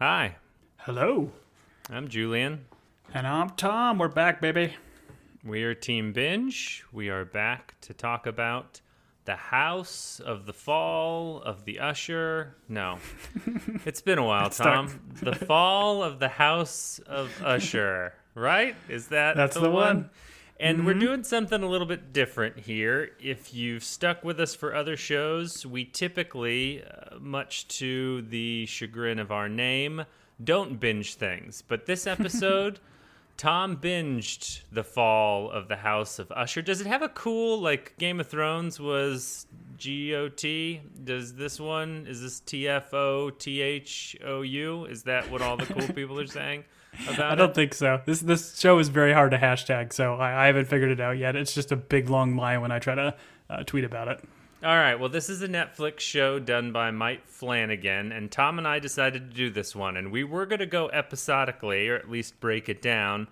Hi, Hello. I'm Julian. And I'm Tom. We're back, baby. We are Team Binge. We are back to talk about the House of the Fall of the Usher. No, it's been a while, It's. Tom. the Fall of the House of Usher, right? Is that That's the one. And we're doing something a little bit different here. If you've stuck with us for other shows, we typically, uh, much to the chagrin of our name, don't binge things. But this episode, Tom binged The Fall of the House of Usher. Does it have a cool, like Game of Thrones was GOT? Does this one, is this T F O T H O U? Is that what all the cool people are saying I don't think so. This this show is very hard to hashtag, so I, I haven't figured it out yet. It's just a big long line when I try to uh, tweet about it. All right. Well, this is a Netflix show done by Mike Flanagan, and Tom and I decided to do this one, and we were going to go episodically, or at least break it down.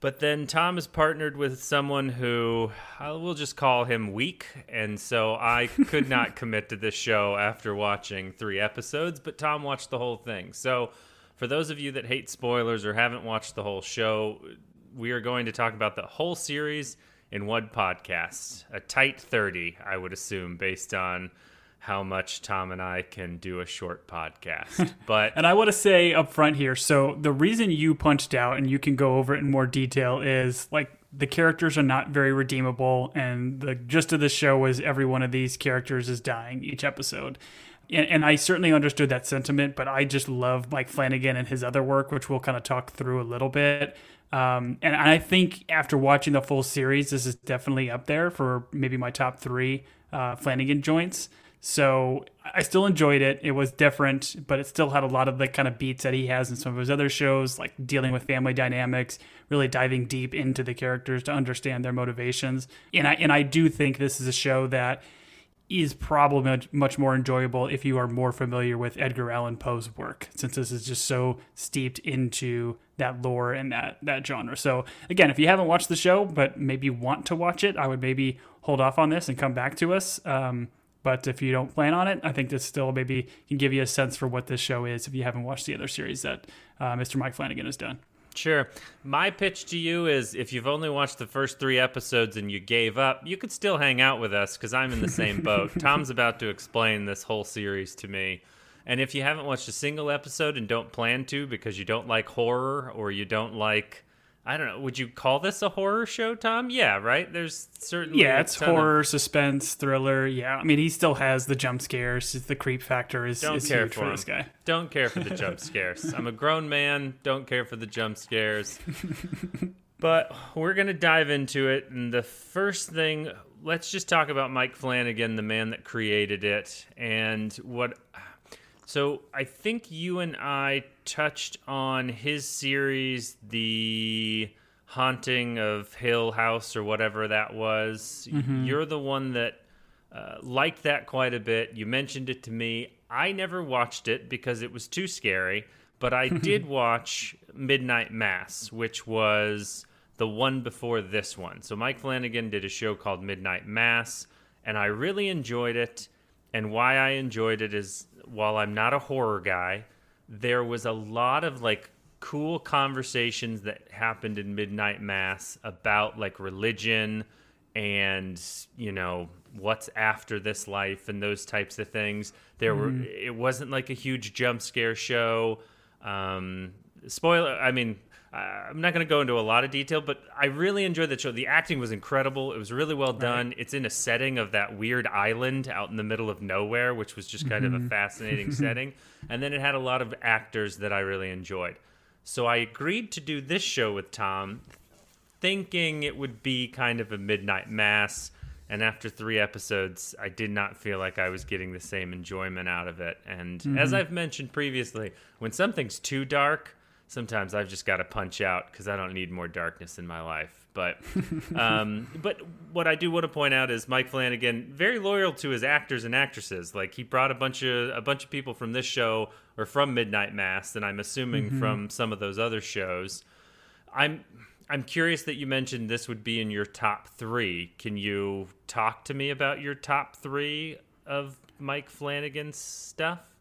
But then Tom is partnered with someone who I will just call him weak, and so I could not commit to this show after watching three episodes. But Tom watched the whole thing. So, for those of you that hate spoilers or haven't watched the whole show, we are going to talk about the whole series in one podcast. A tight 30, I would assume, based on how much Tom and I can do a short podcast. But And I want to say up front here so the reason you punched out, and you can go over it in more detail, is like the characters are not very redeemable, and the gist of the show is every one of these characters is dying each episode. And, and I certainly understood that sentiment, but I just love Mike Flanagan and his other work, which we'll kind of talk through a little bit. Um, and I think after watching the full series, this is definitely up there for maybe my top three uh, Flanagan joints. So I still enjoyed it. It was different, but it still had a lot of the kind of beats that he has in some of his other shows, like dealing with family dynamics, really diving deep into the characters to understand their motivations. And I and I do think this is a show that is probably much, more enjoyable if you are more familiar with Edgar Allan Poe's work, since this is just so steeped into that lore and that that genre. So again, if you haven't watched the show but maybe want to watch it, I would maybe hold off on this and come back to us. Um, but if you don't plan on it, I think this still maybe can give you a sense for what this show is if you haven't watched the other series that uh, Mr. Mike Flanagan has done. Sure. My pitch to you is if you've only watched the first three episodes and you gave up, you could still hang out with us because I'm in the same boat. Tom's about to explain this whole series to me. And if you haven't watched a single episode and don't plan to because you don't like horror or you don't like, I don't know, would you call this a horror show, Tom? Yeah, right? There's certainly. Yeah, it's ton of- horror, suspense, thriller. Yeah, I mean, he still has the jump scares. The creep factor is, Don't is care huge for for, this guy. Don't care for the jump scares. I'm a grown man. Don't care for the jump scares. but we're going to dive into it. And the first thing, let's just talk about Mike Flanagan, the man that created it. And what. So I think you and I touched on his series, The Haunting of Hill House, or whatever that was. You're the one that uh, liked that quite a bit. You mentioned it to me. I never watched it because it was too scary, but I did watch Midnight Mass, which was the one before this one. So Mike Flanagan did a show called Midnight Mass, and I really enjoyed it. And why I enjoyed it is while I'm not a horror guy, there was a lot of like cool conversations that happened in Midnight Mass about like religion and you know what's after this life and those types of things. There were it wasn't like a huge jump scare show. Um spoiler i mean uh, i'm not going to go into a lot of detail but i really enjoyed the show. The acting was incredible. It was really well done. It's in a setting of that weird island out in the middle of nowhere which was just kind of a fascinating setting. And then it had a lot of actors that i really enjoyed. So i agreed to do this show with tom thinking it would be kind of a midnight mass. And after three episodes, I did not feel like I was getting the same enjoyment out of it. And as I've mentioned previously, when something's too dark, sometimes I've just got to punch out because I don't need more darkness in my life. But, um, but what I do want to point out is Mike Flanagan very loyal to his actors and actresses. Like he brought a bunch of a bunch of people from this show or from Midnight Mass, and I'm assuming from some of those other shows. I'm I'm curious that you mentioned this would be in your top three. Can you talk to me about your top three of Mike Flanagan's stuff?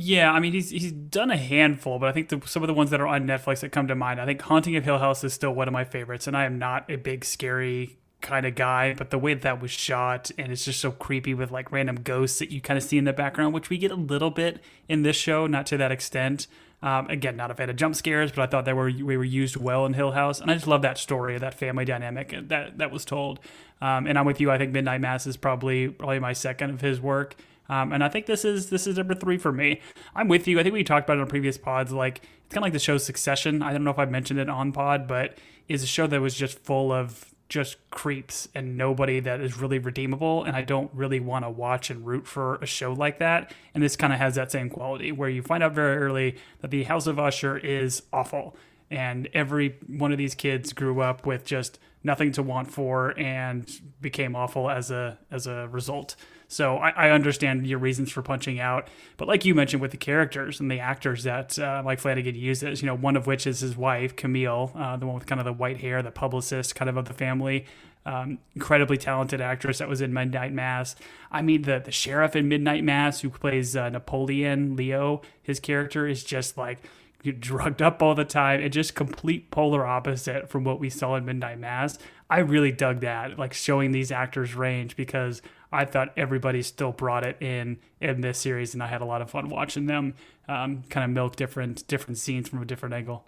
Yeah, I mean he's he's done a handful, but I think the, some of the ones that are on Netflix that come to mind, I think Haunting of Hill House is still one of my favorites, and I am not a big scary kind of guy, but the way that, was shot and it's just so creepy with like random ghosts that you kind of see in the background, which we get a little bit in this show, not to that extent. Um, again, not a fan of jump scares, but I thought they were we were used well in Hill House, and I just love that story, that family dynamic that that was told. Um, and I'm with you. I think Midnight Mass is probably probably my second of his work. Um, and I think this is this is number three for me. I'm with you. I think we talked about it on previous pods. Like it's kind of like the show Succession. I don't know if I mentioned it on pod, but is a show that was just full of just creeps and nobody that is really redeemable. And I don't really want to watch and root for a show like that. And this kind of has that same quality where you find out very early that the House of Usher is awful. And every one of these kids grew up with just nothing to want for and became awful as a as a result. So I, I, understand your reasons for punching out, but like you mentioned with the characters and the actors that uh, Mike Flanagan uses, you know, one of which is his wife Camille, uh, the one with kind of the white hair, the publicist kind of of the family. Um, incredibly talented actress that was in Midnight Mass. I mean, the the sheriff in Midnight Mass who plays uh, Napoleon Leo, his character is just like drugged up all the time and just complete polar opposite from what we saw in Midnight Mass. I really dug that, like showing these actors range because I thought everybody still brought it in in this series, and I had a lot of fun watching them um, kind of milk different different scenes from a different angle.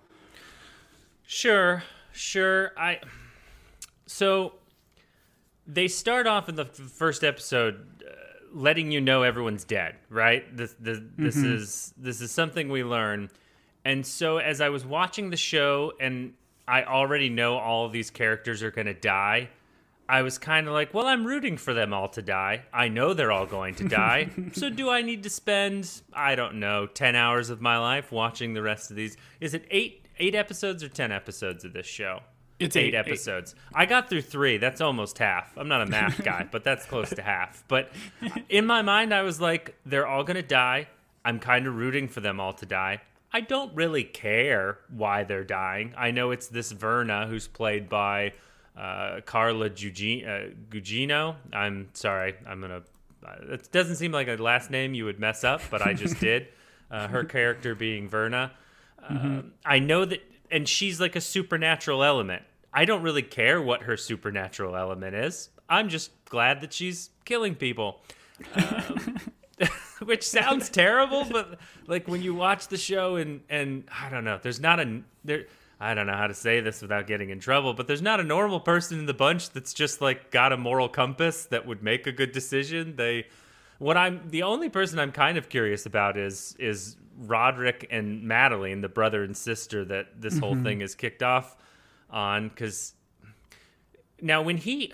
Sure, sure. I so they start off in the first episode uh, letting you know everyone's dead, right? This this, this mm-hmm. is this is something we learn. And so as I was watching the show and I already know all of these characters are going to die, I was kind of like, well, I'm rooting for them all to die. I know they're all going to die. so do I need to spend, I don't know, 10 hours of my life watching the rest of these? Is it 8 8 episodes or 10 episodes of this show? It's eight, eight episodes. Eight. I got through 3. That's almost half. I'm not a math guy, but that's close to half. But in my mind I was like, they're all going to die. I'm kind of rooting for them all to die. I don't really care why they're dying. I know it's this Verna who's played by uh, Carla uh, Gugino. I'm sorry. I'm gonna. Uh, it doesn't seem like a last name you would mess up, but I just did. Uh, her character being Verna. Mm-hmm. I know that, and she's like a supernatural element. I don't really care what her supernatural element is. I'm just glad that she's killing people. Um, which sounds terrible, but like when you watch the show and and I don't know, there's not a there I don't know how to say this without getting in trouble, but there's not a normal person in the bunch that's just like got a moral compass that would make a good decision. They what I'm the only person I'm kind of curious about is is Roderick and Madeline, the brother and sister that this mm-hmm. whole thing is kicked off on cuz now when he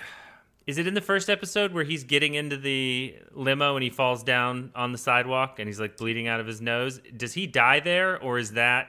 is it in the first episode where he's getting into the limo and he falls down on the sidewalk and he's like bleeding out of his nose? Does he die there or is that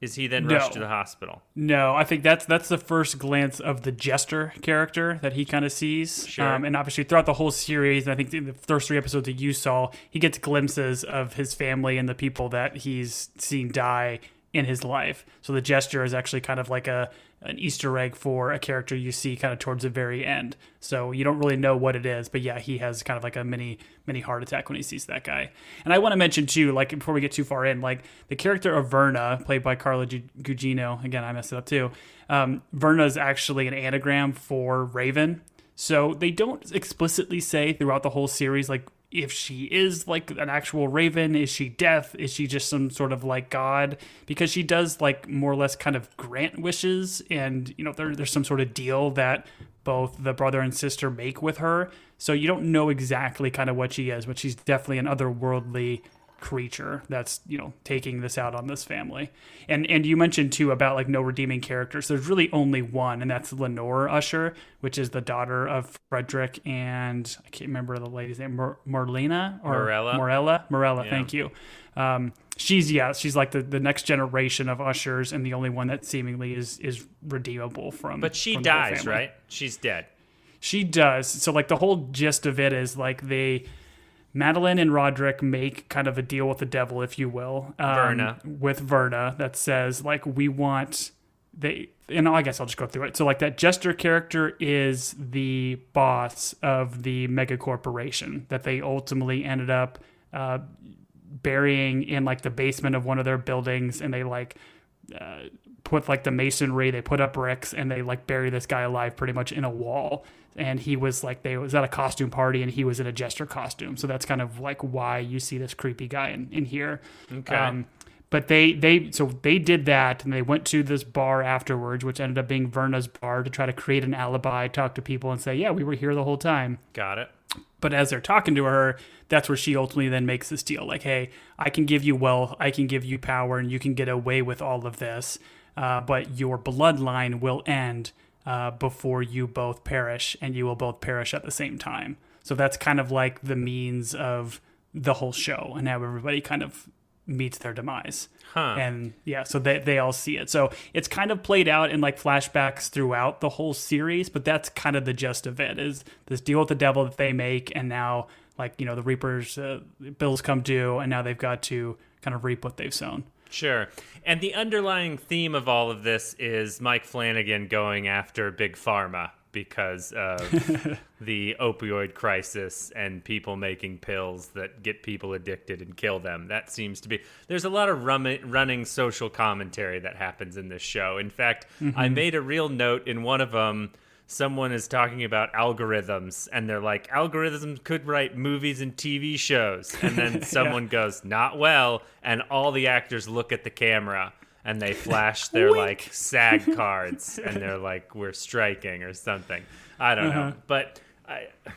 is he then rushed to the hospital? No, I think that's that's the first glance of the jester character that he kind of sees. Sure. Um, and obviously throughout the whole series, I think in the first three episodes that you saw, he gets glimpses of his family and the people that he's seen die in his life. So the jester is actually kind of like a an Easter egg for a character you see kind of towards the very end. So you don't really know what it is, but yeah, he has kind of like a mini mini heart attack when he sees that guy. And I want to mention too, like before we get too far in, like the character of Verna, played by Carla Gugino. Again, I messed it up too. Um, Verna is actually an anagram for Raven. So they don't explicitly say throughout the whole series like if she is like an actual raven is she death? Is she just some sort of like god? Because she does like more or less kind of grant wishes and you know there, there's some sort of deal that both the brother and sister make with her. So you don't know exactly kind of what she is but she's definitely an otherworldly creature that's you know taking this out on this family. And and you mentioned too about like no redeeming characters. There's really only one and that's lenore usher which is the daughter of frederick and i can't remember the lady's name Mer- marlena or morella. Morella? Morella yeah. thank you. Um, she's yeah she's like the, the next generation of ushers and the only one that seemingly is is redeemable from but she from dies right? She's dead. She does. So like the whole gist of it is like they Madeline and Roderick make kind of a deal with the devil, if you will, um, Verna. with Verna that says like we want they and I guess I'll just go through it. So like that Jester character is the boss of the mega corporation that they ultimately ended up uh, burying in like the basement of one of their buildings, and they like uh, put like the masonry, they put up bricks, and they like bury this guy alive pretty much in a wall. And he was like they was at a costume party, and he was in a jester costume. So that's kind of like why you see this creepy guy in in here. Okay. Um, but they they so they did that and they went to this bar afterwards which ended up being verna's bar to try to create an alibi talk to people and say yeah we were here the whole time Got it. but as they're talking to her that's where she ultimately then makes this deal like hey i can give you wealth i can give you power and you can get away with all of this uh, but your bloodline will end uh, before you both perish and you will both perish at the same time. So that's kind of like the means of the whole show and how everybody kind of meets their demise. Huh. and yeah so they, they all see it. So it's kind of played out in like flashbacks throughout the whole series but that's kind of the gist of it is this deal with the devil that they make and now like you know the reapers uh, bills come due and now they've got to kind of reap what they've sown Sure. And the underlying theme of all of this is Mike Flanagan going after Big Pharma because of the opioid crisis and people making pills that get people addicted and kill them. That seems to be. There's a lot of rum- running social commentary that happens in this show. In fact, I mm-hmm. made a real note in one of them. Someone is talking about algorithms, and they're like, algorithms could write movies and TV shows. And then someone goes, not well. And all the actors look at the camera and they flash their like SAG cards and they're like, we're striking or something. I don't know. But I. Uh,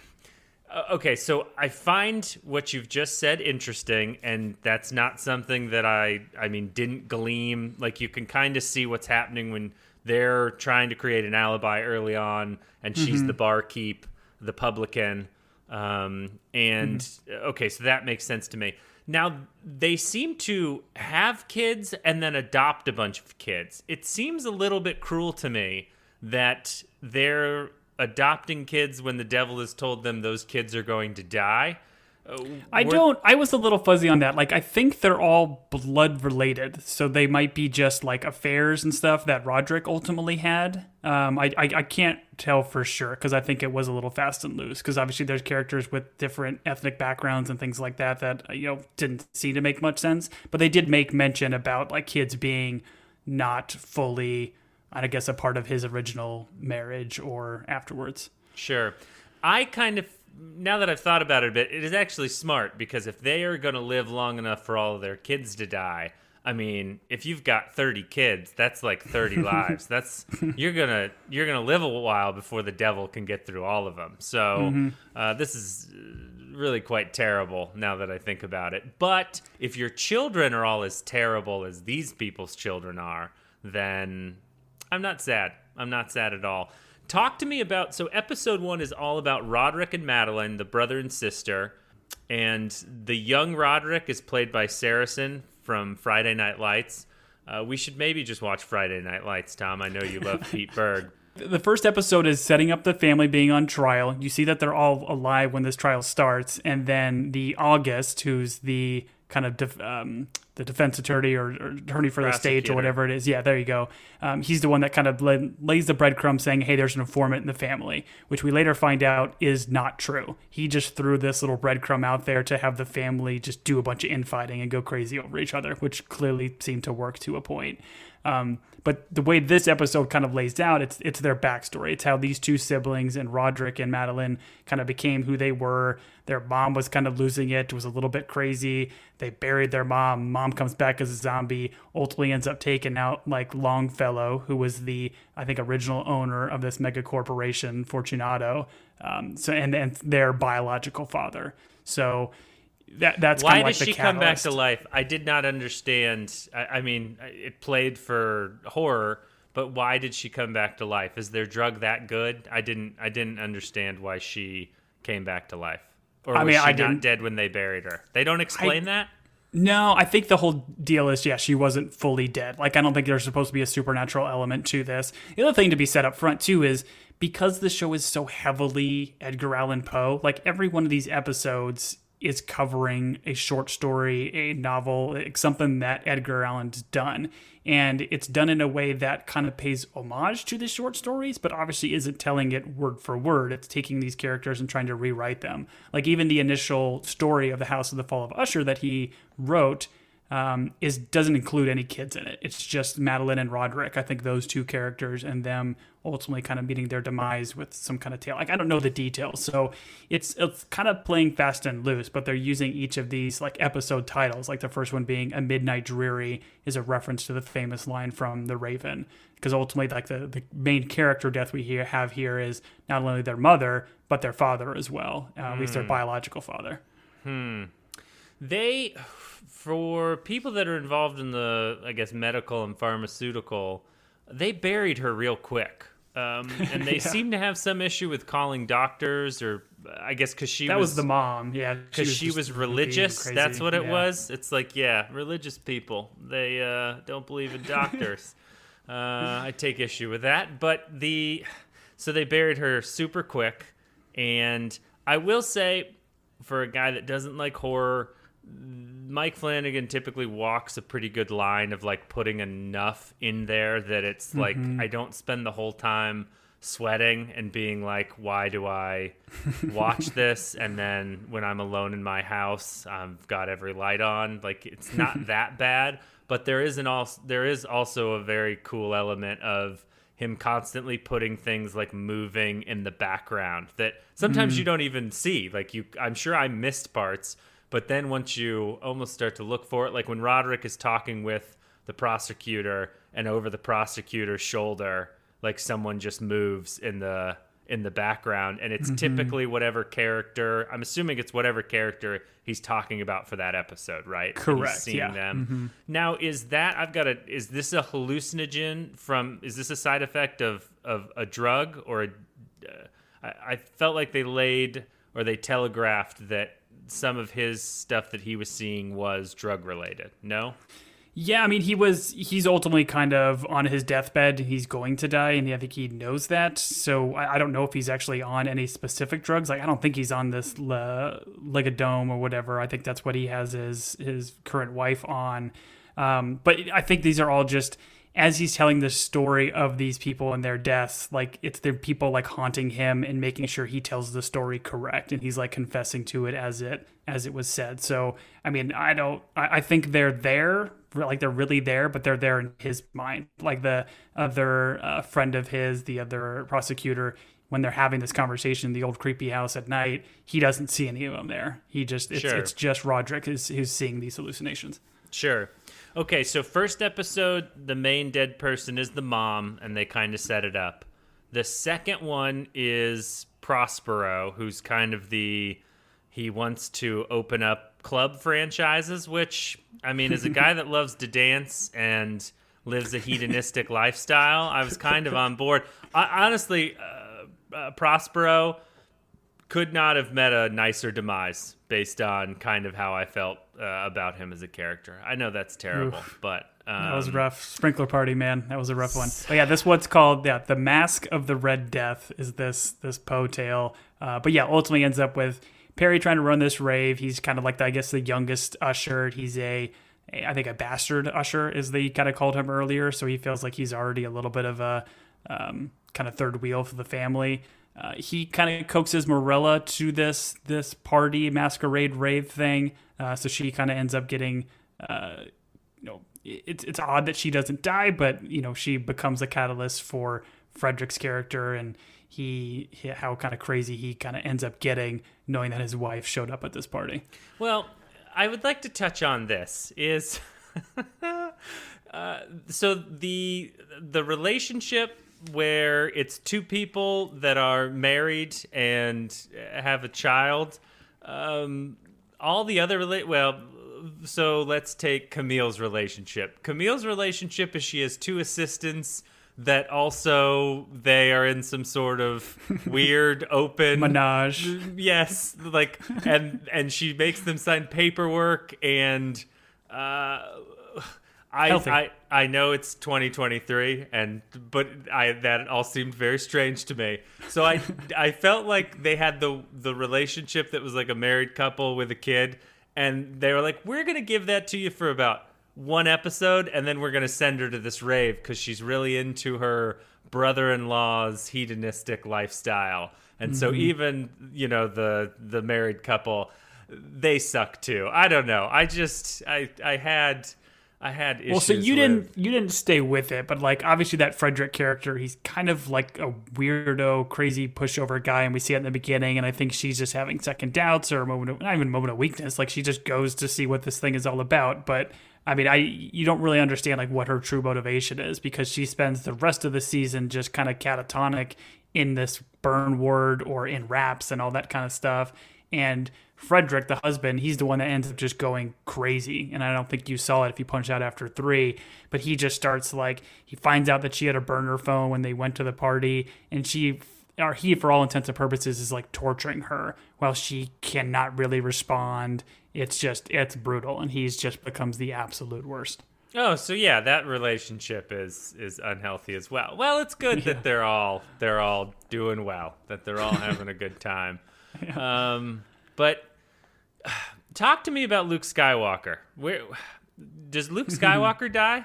Okay, so I find what you've just said interesting, and that's not something that I, I mean, didn't gleam. Like you can kind of see what's happening when they're trying to create an alibi early on, and she's the barkeep, the publican, um, and okay, so that makes sense to me. Now they seem to have kids and then adopt a bunch of kids. It seems a little bit cruel to me that they're adopting kids when the devil has told them those kids are going to die. I don't. I was a little fuzzy on that. Like, I think they're all blood related, so they might be just like affairs and stuff that Roderick ultimately had. Um, I I, I can't tell for sure because I think it was a little fast and loose. Because obviously there's characters with different ethnic backgrounds and things like that that you know didn't seem to make much sense. But they did make mention about like kids being not fully, I guess, a part of his original marriage or afterwards. Sure. I kind of now that I've thought about it a bit, it is actually smart because if they are going to live long enough for all of their kids to die, I mean, if you've got 30 kids, that's like 30 lives. That's you're going to you're going to live a while before the devil can get through all of them. So, uh, this is really quite terrible now that I think about it. But if your children are all as terrible as these people's children are, then I'm not sad. I'm not sad at all. Talk to me about so episode one is all about Roderick and Madeline, the brother and sister, and the young Roderick is played by Saracen from Friday Night Lights. Uh, we should maybe just watch Friday Night Lights, Tom. I know you love Pete Berg. the first episode is setting up the family being on trial. You see that they're all alive when this trial starts, and then the August, who's the kind of def- um, the defense attorney or, or attorney for the state or whatever it is. Yeah, there you go. Um, he's the one that kind of lay, lays the breadcrumb saying, "Hey, there's an informant in the family," which we later find out is not true. He just threw this little breadcrumb out there to have the family just do a bunch of infighting and go crazy over each other, which clearly seemed to work to a point. Um, but the way this episode kind of lays out, it's it's their backstory. It's how these two siblings and Roderick and Madeline kind of became who they were. Their mom was kind of losing it, was a little bit crazy. They buried their mom. Mom comes back as a zombie. Ultimately ends up taking out like Longfellow, who was the I think original owner of this mega corporation, Fortunato. Um, so and and their biological father. So that that's Why kind of like does she come back to life? I did not understand. I, I mean, it played for horror, but why did she come back to life? Is their drug that good? I didn't. I didn't understand why she came back to life. Or I mean, she I not didn't- dead when they buried her? They don't explain that. No, I think the whole deal is yeah, she wasn't fully dead. Like I don't think there's supposed to be a supernatural element to this. The other thing to be said up front too is because the show is so heavily Edgar Allan Poe, like every one of these episodes is covering a short story, a novel, something that Edgar Allan's done. And it's done in a way that kind of pays homage to the short stories, but obviously isn't telling it word for word. It's taking these characters and trying to rewrite them. Like even the initial story of the House of the Fall of Usher that he wrote um, is doesn't include any kids in it. It's just Madeline and Roderick. I think those two characters and them ultimately kind of meeting their demise with some kind of tale. Like I don't know the details, so it's it's kind of playing fast and loose. But they're using each of these like episode titles. Like the first one being "A Midnight Dreary" is a reference to the famous line from The Raven, because ultimately like the the main character death we here have here is not only their mother but their father as well, uh, at least their biological father. Hmm. They for people that are involved in the, I guess, medical and pharmaceutical, they buried her real quick. Um, and they yeah. seem to have some issue with calling doctors, or I guess because she that was, was, the mom, yeah, because she, was, she was religious. That's what it yeah. was. It's like, yeah, religious people they uh, don't believe in doctors. uh, I take issue with that, but the so they buried her super quick, and I will say, for a guy that doesn't like horror, Mike Flanagan typically walks a pretty good line of like putting enough in there that it's mm-hmm. like I don't spend the whole time sweating and being like, why do I watch this? And then when I'm alone in my house, I've got every light on. Like it's not that bad, but there is an also there is also a very cool element of him constantly putting things like moving in the background that sometimes mm. you don't even see. Like you, I'm sure I missed parts but then once you almost start to look for it, like when Roderick is talking with the prosecutor and over the prosecutor's shoulder, like someone just moves in the in the background and it's mm-hmm. typically whatever character i'm assuming it's whatever character he's talking about for that episode right correct seeing yeah. them mm-hmm. now is that i've got a is this a hallucinogen from is this a side effect of of a drug or a, uh, I, I felt like they laid or they telegraphed that some of his stuff that he was seeing was drug related. No? Yeah, I mean, he was, he's ultimately kind of on his deathbed. He's going to die, and I think he knows that. So I, I don't know if he's actually on any specific drugs. Like, I don't think he's on this le, Ligodone or whatever. I think that's what he has his, his current wife on. Um, but I think these are all just as he's telling the story of these people and their deaths, like it's the people like haunting him and making sure he tells the story correct, and he's like confessing to it as it as it was said. So I mean, I don't, I, I think they're there, like they're really there, but they're there in his mind. Like the other uh, friend of his, the other prosecutor, when they're having this conversation in the old creepy house at night, he doesn't see any of them there. He just it's, sure. it's just Roderick who's, who's seeing these hallucinations. Sure. Okay, so first episode, the main dead person is the mom, and they kind of set it up. The second one is Prospero, who's kind of the he wants to open up club franchises, which I mean, as a guy that loves to dance and lives a hedonistic lifestyle, I was kind of on board. I, honestly, uh, uh, Prospero could not have met a nicer demise based on kind of how I felt uh, about him as a character. I know that's terrible, Oof. but um, that was rough. Sprinkler party, man, that was a rough one. But yeah, this what's called yeah, the Masque of the Red Death is this this Poe tale. Uh, but yeah, ultimately ends up with Perry trying to run this rave. He's kind of like the, I guess the youngest usher. He's a I think a bastard usher is they kind of called him earlier. So he feels like he's already a little bit of a um, kind of third wheel for the family. Uh, he kind of coaxes Morella to this this party masquerade rave thing. Uh, so she kind of ends up getting, uh, you know, it's it's odd that she doesn't die, but you know she becomes a catalyst for Frederick's character and he, he how kind of crazy he kind of ends up getting knowing that his wife showed up at this party. Well, I would like to touch on this is. Uh, so the the relationship where it's two people that are married and have a child. Um, all the other rela- well, so let's take Camille's relationship. Camille's relationship is she has two assistants that also they are in some sort of weird open menage. Yes, like and and she makes them sign paperwork and uh I, Healthy. I I know it's 2023 and but I that all seemed very strange to me. So I I felt like they had the the relationship that was like a married couple with a kid and they were like we're going to give that to you for about one episode and then we're going to send her to this rave cuz she's really into her brother-in-law's hedonistic lifestyle. And so Mm-hmm. even, you know, the the married couple they suck too. I don't know. I just I I had I had issues. Well, so you with- didn't you didn't stay with it, but like obviously that Frederick character, he's kind of like a weirdo, crazy pushover guy, and we see it in the beginning. And I think she's just having second doubts or a moment, of, not even a moment of weakness. Like she just goes to see what this thing is all about. But I mean, I you don't really understand like what her true motivation is because she spends the rest of the season just kind of catatonic in this burn ward or in raps and all that kind of stuff. And Frederick, the husband, he's the one that ends up just going crazy. And I don't think you saw it if you punched out after three, but he just starts like, he finds out that she had a burner phone when they went to the party, and she, or he, for all intents and purposes, is like torturing her while she cannot really respond. It's just, it's brutal. And he's just becomes the absolute worst. Oh, so yeah, that relationship is is unhealthy as well. Well, it's good that they're all they're all doing well, that they're all having a good time. Um, but talk to me about Luke Skywalker. Where does Luke Skywalker die?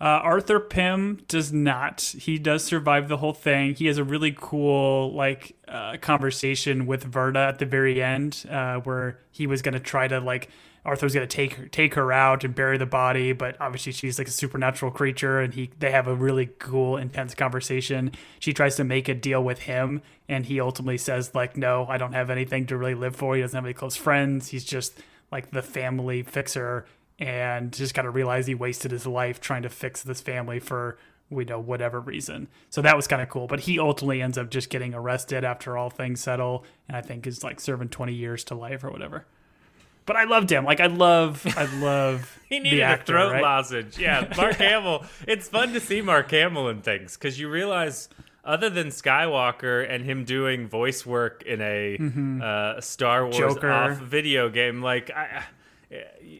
Uh, Arthur Pym does not. He does survive the whole thing. He has a really cool like uh, conversation with Verda at the very end, uh, where he was gonna try to like Arthur was gonna take her, take her out and bury the body, but obviously she's like a supernatural creature, and he they have a really cool, intense conversation. She tries to make a deal with him, and he ultimately says like, "No, I don't have anything to really live for. He doesn't have any close friends. He's just like the family fixer." and just kind of realized he wasted his life trying to fix this family for we know whatever reason. So that was kind of cool. But he ultimately ends up just getting arrested after all things settle, and I think is like serving twenty years to life or whatever. But I loved him. Like I love, I love He needed the actor, a throat right? lozenge. Yeah, Mark Hamill. It's fun to see Mark Hamill in things because you realize, other than Skywalker and him doing voice work in a uh, Star Wars Mm-hmm. Joker. off video game, like I.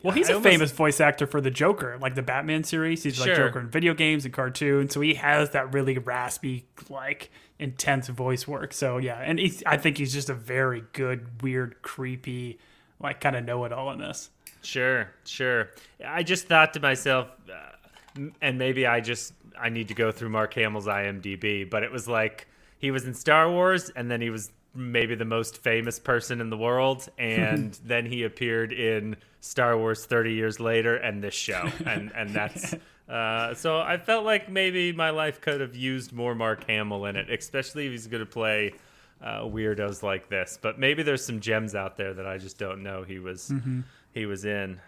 Well, he's I a almost- famous voice actor for the Joker, like the Batman series. He's like Joker in video games and cartoons, so he has that really raspy, like intense voice work. So yeah, and he's, I think he's just a very good, weird, creepy, like kind of know it all in this. Sure, sure. I just thought to myself, uh, and maybe I just I need to go through Mark Hamill's IMDb, but it was like he was in Star Wars, and then he was maybe the most famous person in the world, and then he appeared in Star Wars 30 years later and this show, and and that's. Uh, so I felt like maybe my life could have used more Mark Hamill in it, especially if he's going to play uh, weirdos like this. But maybe there's some gems out there that I just don't know he was he was in.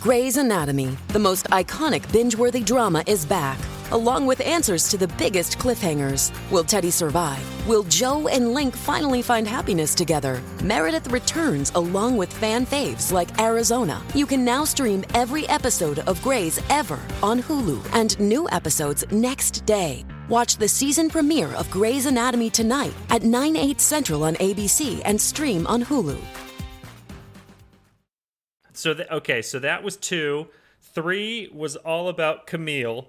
Grey's Anatomy, the most iconic binge worthy drama, is back, along with answers to the biggest cliffhangers. Will Teddy survive? Will Joe and Link finally find happiness together? Meredith returns along with fan faves like Arizona. You can now stream every episode of Grey's ever on Hulu and new episodes next day. Watch the season premiere of Grey's Anatomy tonight at 9, 8 central on ABC and stream on Hulu. So th- okay, so that was two. Three was all about Camille,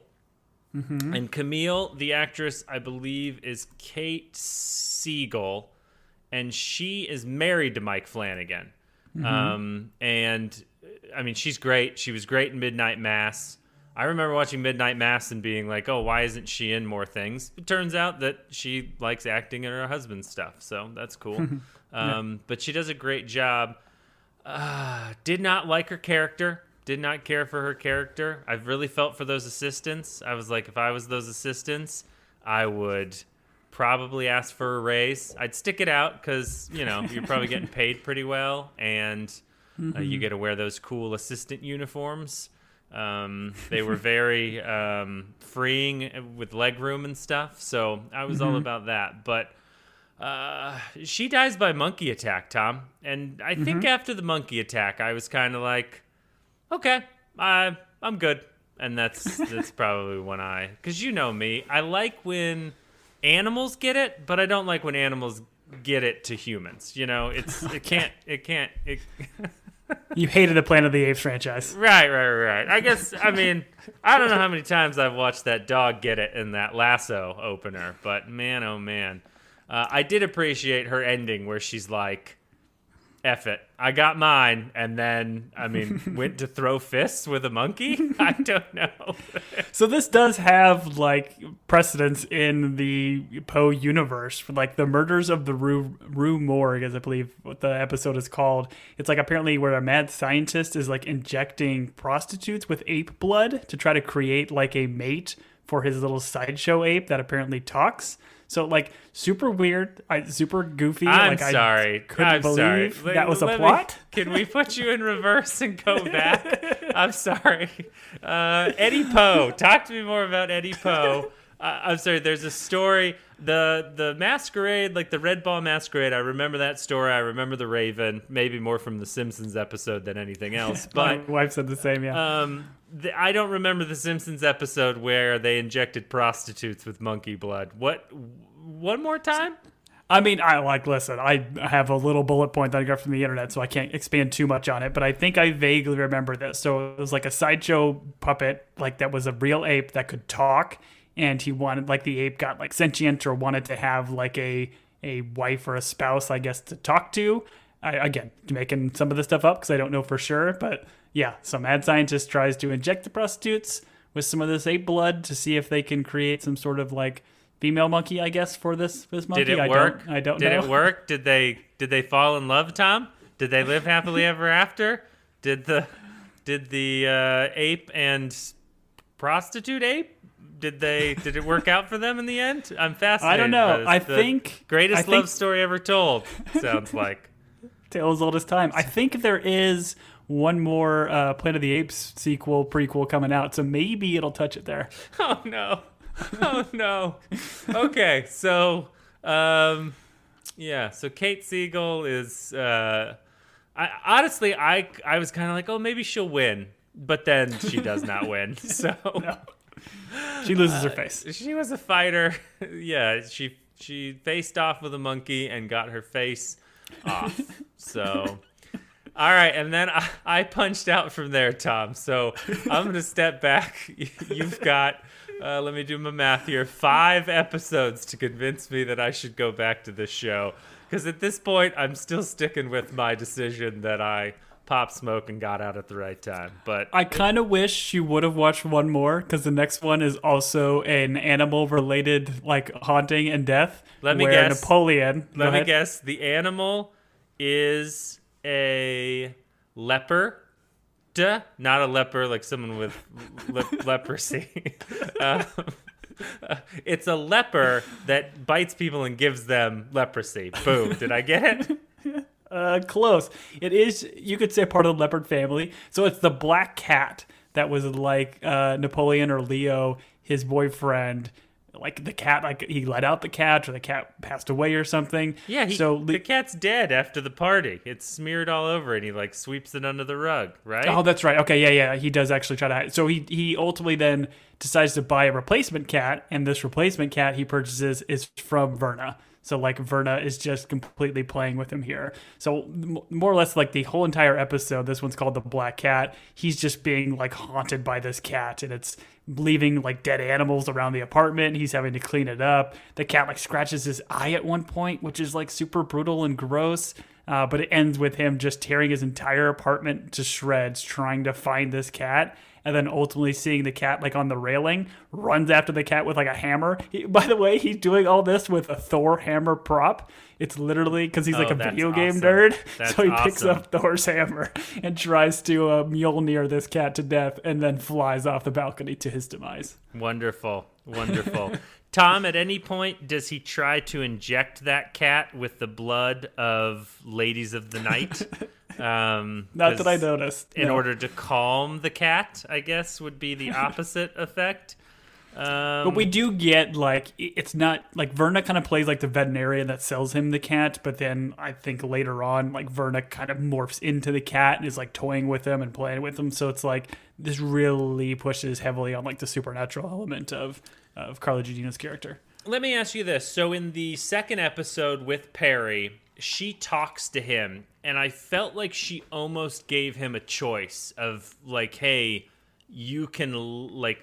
and Camille, the actress, I believe, is Kate Siegel, and she is married to Mike Flanagan. Um, and I mean, she's great. She was great in Midnight Mass. I remember watching Midnight Mass and being like, "Oh, why isn't she in more things?" It turns out that she likes acting in her husband's stuff, so that's cool. um, But she does a great job. Uh, did not like her character. Did not care for her character. I've really felt for those assistants. I was like, if I was those assistants, I would probably ask for a raise. I'd stick it out because you know you're probably getting paid pretty well, and uh, you get to wear those cool assistant uniforms. Um, they were very um, freeing with leg room and stuff, so I was all about that. But uh, she dies by monkey attack, Tom. And I think after the monkey attack, I was kind of like, okay, I I'm good. And that's that's probably when I, because you know me, I like when animals get it, but I don't like when animals get it to humans. You know, it's it can't it can't it. You hated the Planet of the Apes franchise. Right, right, right. I guess I mean I don't know how many times I've watched that dog get it in that lasso opener, but man, oh man, uh, I did appreciate her ending where she's like, "Eff it, I got mine," and then I mean went to throw fists with a monkey. I don't know. So this does have like precedence in the Poe universe for like the murders of the Rue, Rue Morgue, as I believe what the episode is called. It's like apparently where a mad scientist is like injecting prostitutes with ape blood to try to create like a mate for his little sideshow ape that apparently talks. So like super weird, I, super goofy. I'm like, sorry. I couldn't I'm believe sorry. that was a Let me- plot. can we put you in reverse and go back? I'm sorry. Uh, Eddie Poe. Talk to me more about Eddie Poe. Uh, I'm sorry. There's a story. The the masquerade, like the Red Ball masquerade. I remember that story. I remember the Raven. Maybe more from the Simpsons episode than anything else. But My wife said the same. Yeah. um, the, I don't remember the Simpsons episode where they injected prostitutes with monkey blood. What? One more time? I mean, I like listen. I have a little bullet point that I got from the internet, so I can't expand too much on it. But I think I vaguely remember this. So it was like a sideshow puppet, like that was a real ape that could talk, and he wanted like the ape got like sentient or wanted to have like a a wife or a spouse, I guess, to talk to. I, again, making some of this stuff up because I don't know for sure, but yeah, some mad scientist tries to inject the prostitutes with some of this ape blood to see if they can create some sort of like female monkey, I guess, for this this monkey. Did it I work? Don't, I don't Did know. Did it work? Did they did they fall in love, Tom? Did they live happily ever after? Did the did the uh, ape and prostitute ape? Did they did it work out for them in the end? I'm fascinated. I don't know. I think greatest I think love story ever told. Sounds like. Tale as old as time. I think there is one more uh, Planet of the Apes sequel prequel coming out, so maybe it'll touch it there. Oh no. Oh no. Okay, so um yeah, so Kate Siegel is uh I honestly I I was kind of like, "Oh, maybe she'll win." But then she does not win. So She loses Uh, her face. she was a fighter. yeah, she she faced off with a monkey and got her face off. so all right, and then I, I punched out from there, Tom. So I'm gonna step back. You've got uh, let me do my math here. Five episodes to convince me that I should go back to this show. Because at this point, I'm still sticking with my decision that I popped smoke and got out at the right time. But I kind of wish you would have watched one more because the next one is also an animal related like haunting and death. Let me where guess. Napoleon. Let me ahead. guess. The animal is a leper. Duh. Not a leper like someone with le- leprosy. um, it's a leper that bites people and gives them leprosy. Boom. Did I get it? Uh, close. It is, you could say, part of the leopard family. So it's the black cat that was like uh, Napoleon or Leo, his boyfriend. Like the cat, like he let out the cat, or the cat passed away or something. Yeah. He, so the cat's dead after the party. It's smeared all over, and he like sweeps it under the rug. Right? Oh, that's right. Okay, yeah, yeah. He does actually try to hide. So he he ultimately then decides to buy a replacement cat, and this replacement cat he purchases is from Verna. So like Verna is just completely playing with him here. So m- more or less like the whole entire episode, this one's called the Black Cat. He's just being like haunted by this cat, and it's leaving like dead animals around the apartment. He's having to clean it up. The cat like scratches his eye at one point, which is like super brutal and gross. Uh, but it ends with him just tearing his entire apartment to shreds trying to find this cat and then ultimately seeing the cat like on the railing runs after the cat with like a hammer He- by the way he's doing all this with a thor hammer prop it's literally because he's like Oh, a that's video game nerd That's so he picks awesome. up thor's hammer and tries to uh, mule near this cat to death and then flies off the balcony to his demise Wonderful, wonderful. Tom, at any point, does he try to inject that cat with the blood of ladies of the night? Um, not that I noticed In no. order to calm the cat, I guess would be the opposite effect. Um, But we do get like it's not like Verna kind of plays like the veterinarian that sells him the cat, but then I think later on like Verna kind of morphs into the cat and is like toying with him and playing with him. So it's like this really pushes heavily on like the supernatural element of of Carla Gugino's character. Let me ask you this. So, in the second episode with Perry, she talks to him, and I felt like she almost gave him a choice of like, hey, you can like.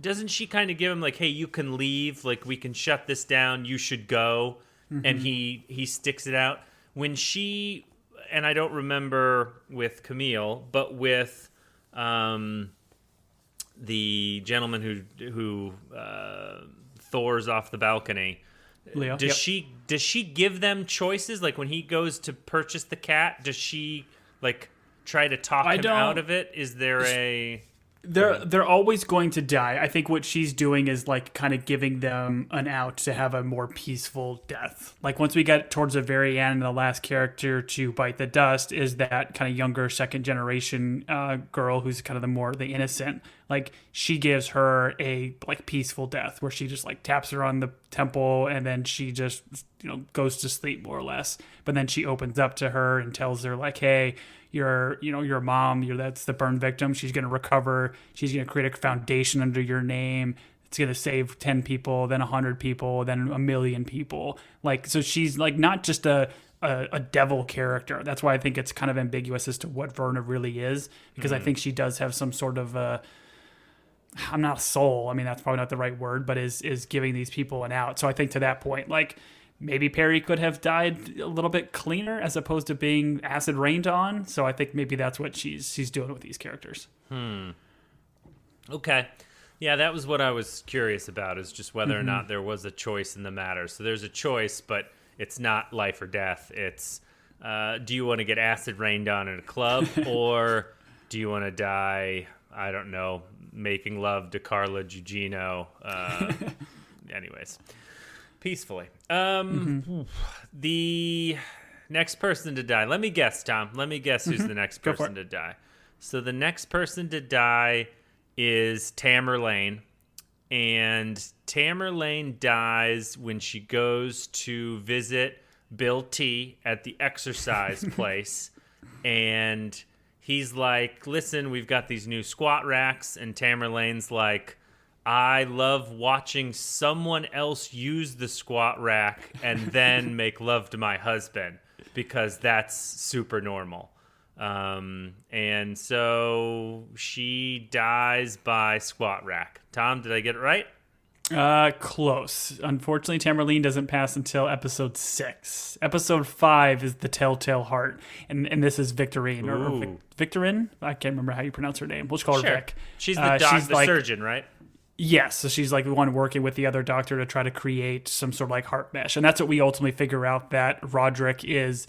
Doesn't she kind of give him like, hey, you can leave, like we can shut this down, you should go, and he he sticks it out when she and I don't remember with Camille, but with um, the gentleman who who uh, Thor's off the balcony. Leo. Does Yep. she does she give them choices? Like when he goes to purchase the cat, does she like try to talk I him out of it? Is there a They're they're always going to die. I think what she's doing is like kind of giving them an out to have a more peaceful death. Like once we get towards the very end, the last character to bite the dust is that kind of younger second generation uh, girl who's kind of the more the innocent. Like she gives her a like peaceful death where she just like taps her on the temple and then she just you know goes to sleep more or less. But then she opens up to her and tells her like, hey your you know your mom you're that's the burn victim. She's going to recover. She's going to create a foundation under your name. It's going to save 10 people then 100 people then a million people. Like so she's like not just a a, a devil character. That's why i think it's kind of ambiguous as to what verna really is because i mm-hmm. think she does have some sort of a I'm not a soul. I mean, that's probably not the right word, but is is giving these people an out. So I think to that point, like maybe Perry could have died a little bit cleaner as opposed to being acid rained on. So I think maybe that's what she's she's doing with these characters. Hmm. Okay. Yeah, that was what I was curious about is just whether Mm-hmm. or not there was a choice in the matter. So there's a choice, but it's not life or death. It's uh, do you want to get acid rained on in a club or do you want to die, I don't know, making love to Carla Gugino? Uh, anyways, peacefully. Um, Mm-hmm. The next person to die. Let me guess, Tom. Let me guess who's the next Mm-hmm. Go for person to die. So the next person to die is Tamerlane. And Tamerlane dies when she goes to visit Bill T at the exercise place. And he's like, Listen, we've got these new squat racks. And Tamerlane's like, I love watching someone else use the squat rack and then make love to my husband because that's super normal. Um, and so she dies by squat rack. Tom, did I get it right? Uh, close. Unfortunately, Tamerlane doesn't pass until episode six. Episode five is the Telltale Heart, and and this is Victorine or, or Vic- Victorine. I can't remember how you pronounce her name. We'll just call her Vic. She's the, Uh, she's the like- surgeon, right? Yes, so she's like the one working with the other doctor to try to create some sort of like heart mesh, and that's what we ultimately figure out that Roderick is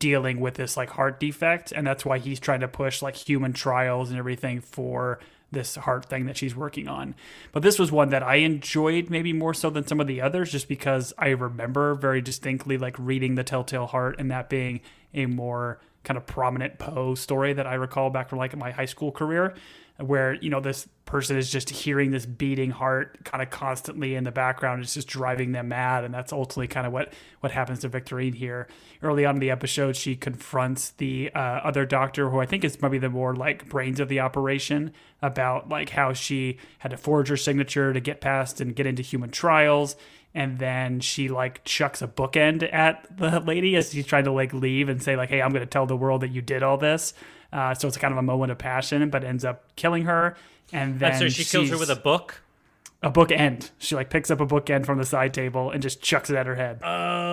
dealing with this like heart defect, and that's why he's trying to push like human trials and everything for this heart thing that she's working on. But this was one that I enjoyed maybe more so than some of the others, just because I remember very distinctly like reading the Telltale Heart and that being a more kind of prominent Poe story that I recall back from like my high school career where you know this person is just hearing this beating heart kind of constantly in the background. It's just driving them mad and that's ultimately kind of what what happens to victorine here. Early on in the episode she confronts the uh, other doctor who i think is maybe the more like brains of the operation about like how she had to forge her signature to get past and get into human trials and then she like chucks a bookend at the lady as she's trying to like leave and say like hey i'm going to tell the world that you did all this uh, so it's kind of a moment of passion but ends up killing her and then so she kills her with a book. a book end she like picks up a bookend from the side table and just chucks it at her head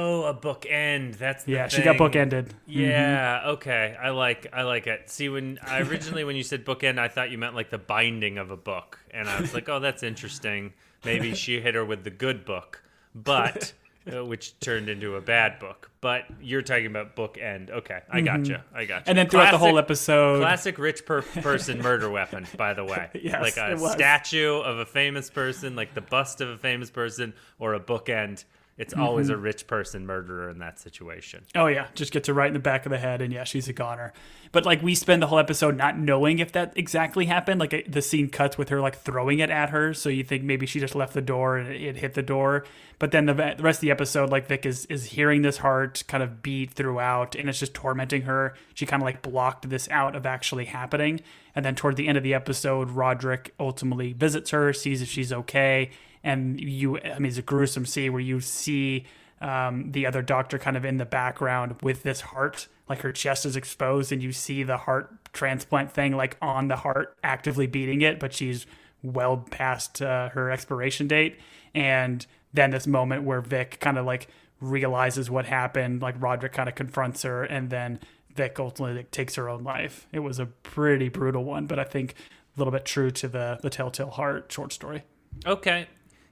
Oh, a bookend. That's the yeah she got bookended book ended Yeah. Okay. I like. I like it. See, when I originally when you said bookend, I thought you meant like the binding of a book, and I was like, oh, that's interesting. Maybe she hit her with the good book, but uh, which turned into a bad book. But you're talking about book end. Okay, I gotcha. I gotcha. Mm-hmm. and then throughout the whole episode Classic rich per- person murder weapon, by the way. Yes, like a statue of a famous person, like the bust of a famous person, or a bookend. It's always Mm-hmm. a rich person murderer in that situation. Oh yeah, just gets her right in the back of the head, and yeah, she's a goner. But like we spend the whole episode not knowing if that exactly happened. Like the scene cuts with her like throwing it at her, so you think maybe she just left the door and it, it hit the door. But then the, the rest of the episode, like Vic is is hearing this heart kind of beat throughout, and it's just tormenting her. She kind of like blocked this out of actually happening. And then toward the end of the episode, Roderick ultimately visits her, sees if she's okay, and you i mean it's a gruesome scene where you see um, the other doctor kind of in the background with this heart, like her chest is exposed, and you see the heart transplant thing like on the heart actively beating it, but she's well past uh, her expiration date. And then this moment where Vic kind of like realizes what happened, like Roderick kind of confronts her, and then Vic ultimately takes her own life. It was a pretty brutal one, but I think a little bit true to the the Telltale Heart short story. Okay.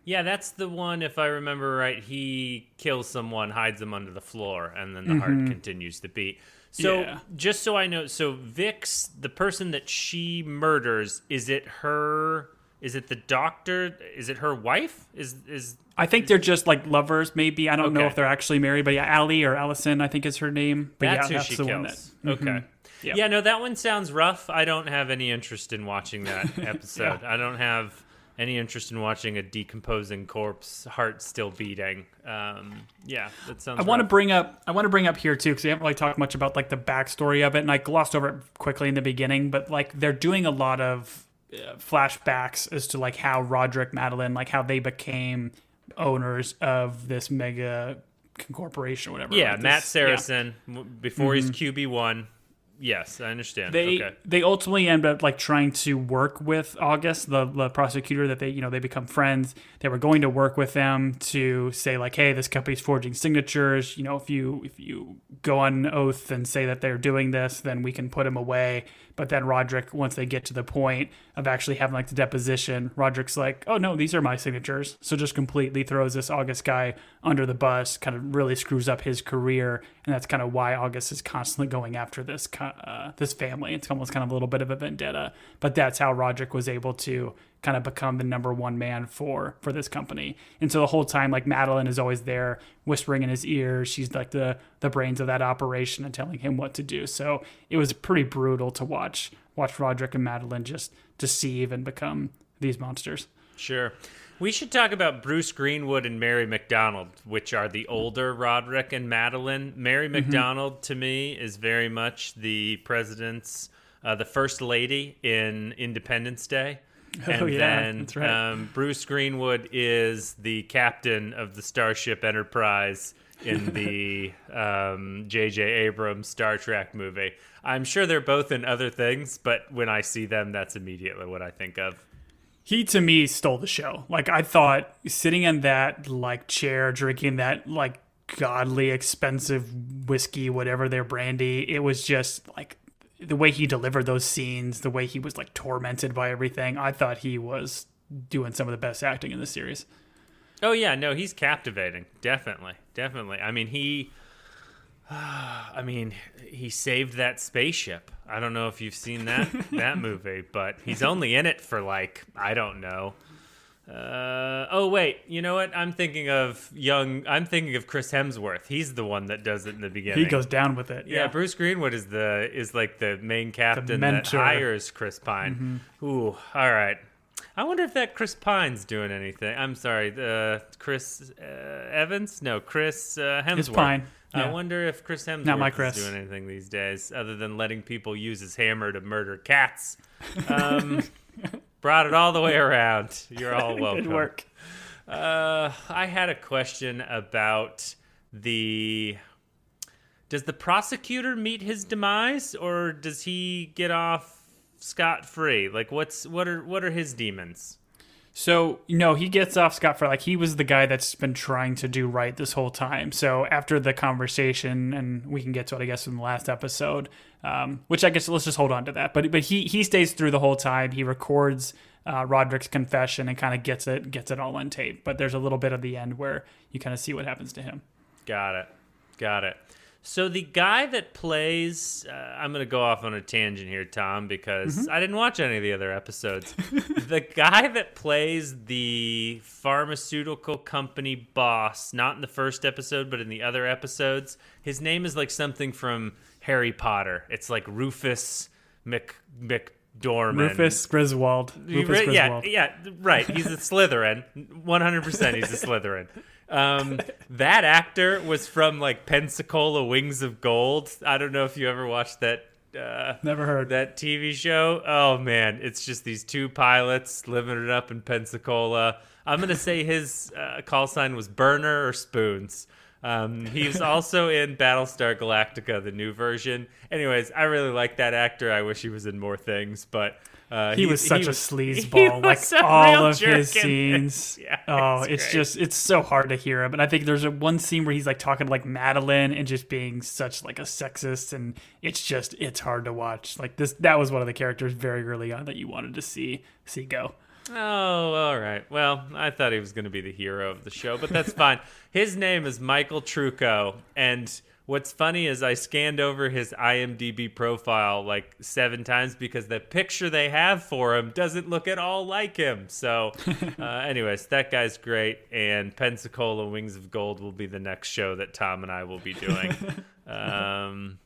Yeah, that's the one. If I remember right, he kills someone, hides them under the floor, and then the heart continues to beat. So, Yeah. just so I know, so Vic's, the person that she murders, is it her? Is it the doctor? Is it her wife? Is is I think they're just like lovers, maybe. I don't know if they're actually married, but yeah, Allie or Allison, I think is her name. But that's yeah, who that's she the kills? one that. mm-hmm. Okay. Yeah. Yeah, no, that one sounds rough. I don't have any interest in watching that episode. I don't have any interest in watching a decomposing corpse, heart still beating. Um, yeah, that sounds. I want to bring up I want to bring up here too because we haven't really talked much about like the backstory of it, and I glossed over it quickly in the beginning. But like they're doing a lot of uh, flashbacks as to like how Roderick Madeline, like how they became owners of this mega corporation or whatever. Yeah, right? Matt This- yeah. Mm-hmm. Saracen before he's QB one. Yes, I understand. they okay. they ultimately end up like trying to work with August, the, the prosecutor that they you know they become friends. They were going to work with them to say like, hey, this company's forging signatures. You know, if you if you go on oath and say that they're doing this, then we can put him away. But then Roderick, once they get to the point of actually having like the deposition, Roderick's like, oh no, these are my signatures. So just completely throws this August guy under the bus, kind of really screws up his career, and that's kind of why August is constantly going after this uh, this family. It's almost kind of a little bit of a vendetta, but that's how Roderick was able to kind of become the number one man for for this company. And so the whole time, like Madeline is always there, whispering in his ear. She's like the the brains of that operation and telling him what to do. So it was pretty brutal to watch watch Roderick and Madeline just deceive and become these monsters. Sure. We should talk about Bruce Greenwood and Mary McDonnell, which are the older Roderick and Madeline. Mary Mm-hmm. McDonnell, to me, is very much the president's, uh, the first lady in Independence Day. And Oh, yeah, then that's right. um, Bruce Greenwood is the captain of the Starship Enterprise in the um, J.J. Abrams Star Trek movie. I'm sure they're both in other things, but when I see them, that's immediately what I think of. he to me stole the show. Like I thought sitting in that like chair drinking that like godly expensive whiskey, whatever their brandy, it was just like the way he delivered those scenes, the way he was like tormented by everything. I thought he was doing some of the best acting in the series. Oh yeah, no, he's captivating. Definitely, definitely. I mean, he. I mean, he saved that spaceship. I don't know if you've seen that that movie, but he's only in it for like I don't know. Uh, oh wait, you know what? I'm thinking of young. I'm thinking of Chris Hemsworth. He's the one that does it in the beginning. He goes down with it. Yeah, Bruce Greenwood is the is like the main captain that mentor. Mm-hmm. hires Chris Pine. Ooh, all right. I wonder if that Chris Pine's doing anything. I'm sorry, uh, Chris uh, Evans? No, Chris uh, Hemsworth. It's Pine. I wonder if Chris Hemsworth Not my is doing anything these days other than letting people use his hammer to murder cats. Um, brought it all the way around. You're all welcome. Good work. Uh, I had a question about the. Does the prosecutor meet his demise, or does he get off scot free? Like, what's what are what are his demons? So, you know, he gets off scot free. Like, he was the guy that's been trying to do right this whole time. So, after the conversation, and we can get to it, I guess, in the last episode, um, which I guess let's just hold on to that. But but he he stays through the whole time. He records uh, Roderick's confession and kind of gets it gets it all on tape. But there's a little bit at the end where you kind of see what happens to him. Got it. Got it. So the guy that plays, uh, I'm going to go off on a tangent here, Tom, because I didn't watch any of the other episodes. the guy that plays the pharmaceutical company boss, not in the first episode, but in the other episodes, his name is like something from Harry Potter. It's like Rufus Mc McDormand. Rufus Griswold. Rufus re- yeah, Griswold. yeah, right. He's a Slytherin. 100% he's a Slytherin. Um, that actor was from like Pensacola Wings of Gold. I don't know if you ever watched that uh, Never heard. that TV show. Oh man, it's just these two pilots living it up in Pensacola. I'm gonna say his uh, call sign was Burner or Spoons. Um, he's also in Battlestar Galactica, the new version. Anyways, I really like that actor. I wish he was in more things, but uh, he, was such he a sleazeball. he Like was a all real of his jerk in scenes. Yeah, oh, it's it's just it's so hard to hear him. And I think there's a one scene where he's like talking to like Madeline and just being such like a sexist, and it's just it's hard to watch. Like this, that was one of the characters very early on that you wanted to see see go. Oh, all right. Well, I thought he was going to be the hero of the show, but that's fine. His name is Michael Trucco, and what's funny is I scanned over his IMDb profile like seven times because the picture they have for him doesn't look at all like him. So, uh, anyways, that guy's great, and Pensacola Wings of Gold will be the next show that Tom and I will be doing. um,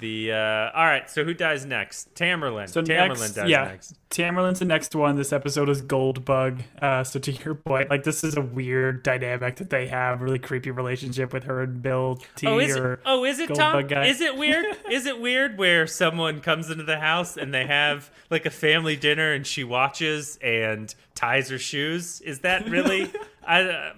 the uh, all right. So who dies next? Tamerlane. So Tamerlane next, dies yeah, next. Tamerlane's the next one. This episode is Goldbug. Uh, so to your point, like this is a weird dynamic that they have, really creepy relationship with her and Bill T. Oh, is or it? Oh, is it Tom? Guy. Is it weird? is it weird where someone comes into the house and they have like a family dinner and she watches and ties her shoes? Is that really? I uh,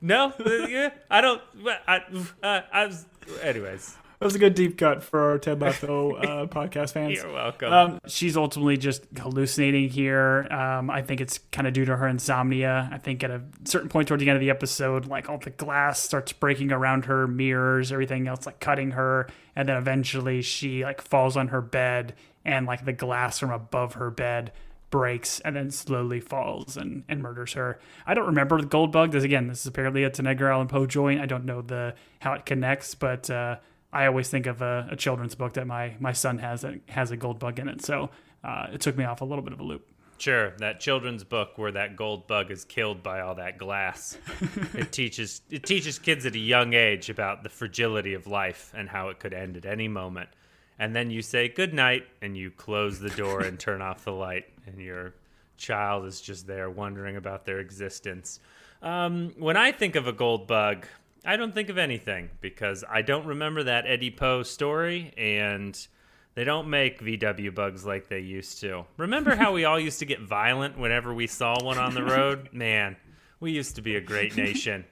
no, uh, I don't. I, uh, I was. Anyways, That was a good deep cut for our Ted Lasso uh, podcast fans. you're welcome. Um, she's ultimately just hallucinating here. Um, I think it's kind of due to her insomnia. I think at a certain point toward the end of the episode, like all the glass starts breaking around her, mirrors, everything else, like cutting her, and then eventually she like falls on her bed, and like the glass from above her bed breaks and then slowly falls and, and murders her. I don't remember the gold bug. This again, this is apparently a Edgar Allan Poe joint. I don't know the how it connects, but uh, I always think of a, a children's book that my my son has that has a gold bug in it. So uh, it took me off a little bit of a loop. Sure, that children's book where that gold bug is killed by all that glass. it teaches it teaches kids at a young age about the fragility of life and how it could end at any moment. And then you say good night and you close the door and turn off the light and your child is just there wondering about their existence. Um, when I think of a gold bug, I don't think of anything because I don't remember that Eddie Poe story and they don't make VW bugs like they used to. Remember how we all used to get violent whenever we saw one on the road? Man, we used to be a great nation.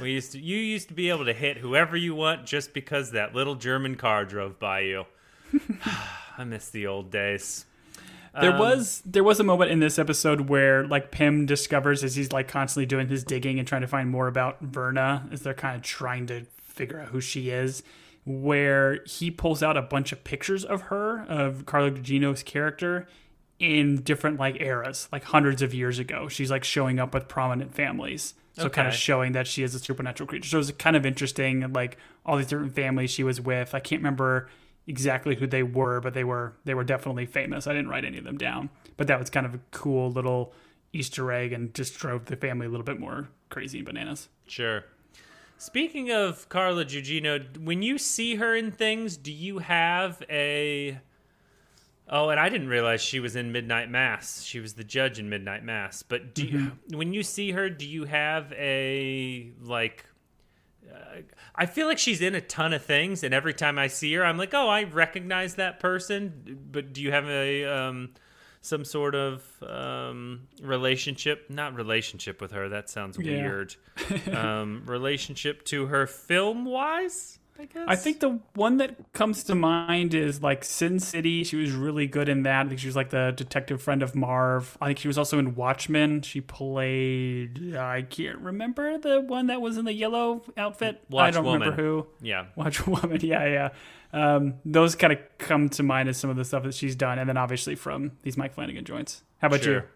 We used to you used to be able to hit whoever you want just because that little German car drove by you. I miss the old days. There Um, was there was a moment in this episode where like Pym discovers as he's like constantly doing his digging and trying to find more about Verna as they're kind of trying to figure out who she is, where he pulls out a bunch of pictures of her of Carla Gugino's character in different like eras, like hundreds of years ago. She's like showing up with prominent families. So kind of showing that she is a supernatural creature. So it was kind of interesting, like all these different families she was with. I can't remember exactly who they were, but they were they were definitely famous. I didn't write any of them down, but that was kind of a cool little Easter egg and just drove the family a little bit more crazy and bananas. Sure. Speaking of Carla Gugino, when you see her in things, do you have a Oh, and I didn't realize she was in Midnight Mass. She was the judge in Midnight Mass. But do you, mm-hmm. when you see her, do you have a like I feel like she's in a ton of things and every time I see her I'm like, "Oh, I recognize that person." But do you have a um some sort of um, relationship, not relationship with her. That sounds Yeah. weird. um, relationship to her film wise, I guess. I think the one that comes to mind is like Sin City. She was really good in that. I think she was like the detective friend of Marv. I think she was also in Watchmen. She played I can't remember the one that was in the yellow outfit. I don't Watchwoman. remember who. yeah. Watch Woman, yeah, yeah. Um, those kind of come to mind as some of the stuff that she's done, and then obviously from these Mike Flanagan joints. How about you? Sure.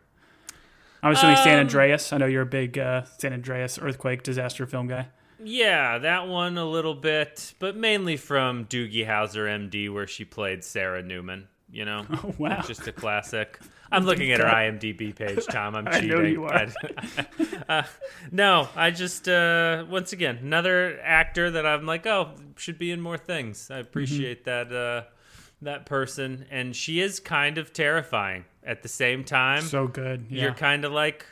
I'm assuming San Um, Andreas. I know you're a big uh, San Andreas earthquake disaster film guy. Yeah, that one a little bit, but mainly from Doogie Howser, MD, where she played Sarah Newman. You know, Oh, wow. just a classic. I'm looking at her IMDb page, Tom. I'm cheating. I know you are. uh, no, I just uh, once again another actor that I'm like, oh, should be in more things. I appreciate Mm-hmm. that uh, that person, and she is kind of terrifying at the same time. So good. Yeah. You're kind of like.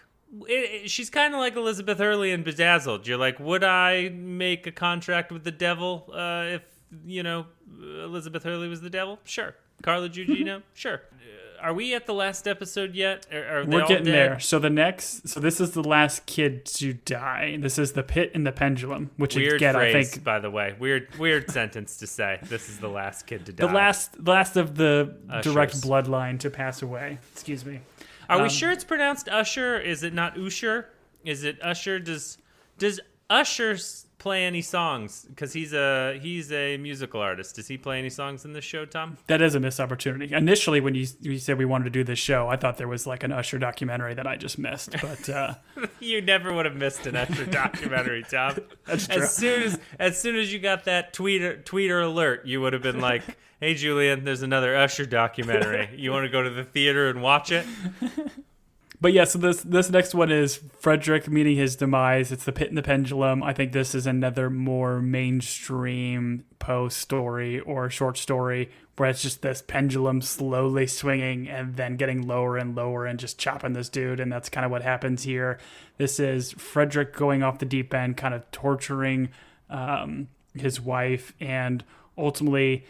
It, it- she's kind of like Elizabeth Hurley in Bedazzled. You're like, would I make a contract with the devil uh, if you know Elizabeth Hurley was the devil? Sure. Carla Gugino? sure. Uh, are we at the last episode yet? Are, are We're getting dead? there. So the next, so this is the last kid to die. This is the pit and the pendulum, which Weird again I phrase, think by the way. Weird, weird sentence to say. This is the last kid to die. the last last of the direct bloodline to pass away. Excuse me. Are um, we sure it's pronounced Usher? Is it not Usher? Is it Usher? Does does Usher play any songs? Because he's a he's a musical artist. Does he play any songs in this show, Tom? That is a missed opportunity. Initially, when you you said we wanted to do this show, I thought there was like an Usher documentary that I just missed. But uh, You never would have missed an Usher documentary, Tom. That's true. As soon as as soon as you got that tweeter tweeter alert, you would have been like, "Hey, Julian, there's another Usher documentary. You want to go to the theater and watch it?" But yeah, so this this next one is Frederick meeting his demise. It's the pit and the pendulum. I think this is another more mainstream Poe story or short story where it's just this pendulum slowly swinging and then getting lower and lower and just chopping this dude. And that's kind of what happens here. This is Frederick going off the deep end, kind of torturing um, his wife, and ultimately.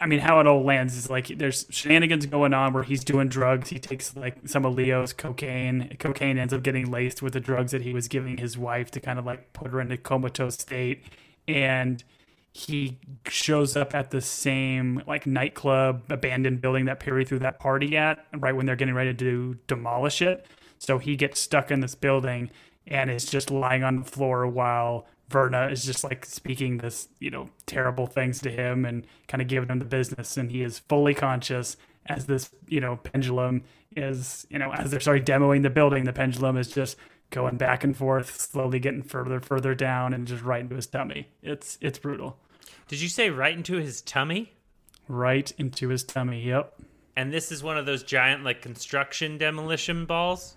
I mean, how it all lands is like there's shenanigans going on where he's doing drugs. He takes like some of Leo's cocaine. Cocaine ends up getting laced with the drugs that he was giving his wife to kind of like put her into comatose state. And he shows up at the same like nightclub abandoned building that Perry threw that party at right when they're getting ready to demolish it. So he gets stuck in this building and is just lying on the floor while Verna is just like speaking this, you know, terrible things to him and kind of giving him the business. And he is fully conscious as this, you know, pendulum is, you know, as they're starting demoing the building, the pendulum is just going back and forth, slowly getting further, further down and just right into his tummy. It's it's brutal. Did you say right into his tummy? Right into his tummy. Yep. And this is one of those giant like construction demolition balls.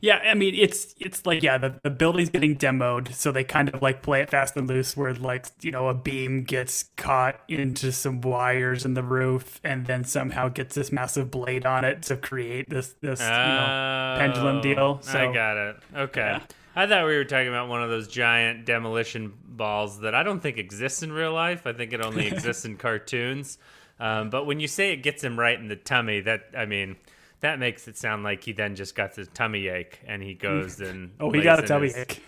Yeah, I mean it's it's like yeah, the, the building's getting demoed, so they kind of like play it fast and loose where like, you know, a beam gets caught into some wires in the roof and then somehow gets this massive blade on it to create this this you know pendulum Oh, deal. So I got it. Okay. Yeah. I thought we were talking about one of those giant demolition balls that I don't think exists in real life. I think it only exists in cartoons. Um, but when you say it gets him right in the tummy, that I mean, that makes it sound like he then just got the tummy ache and he goes and Oh, he got a tummy his- ache.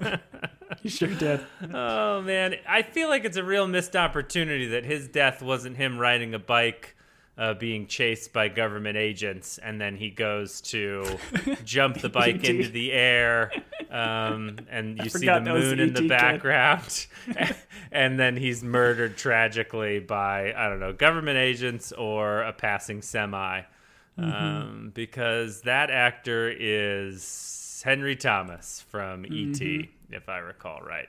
he sure did. Oh man, I feel like it's a real missed opportunity that his death wasn't him riding a bike, uh, being chased by government agents, and then he goes to jump the bike into the air, um, and you see the forgot that was moon in the background, and then he's murdered tragically by I don't know government agents or a passing semi, Mm-hmm. um, because that actor is Henry Thomas from E.T. If I recall right.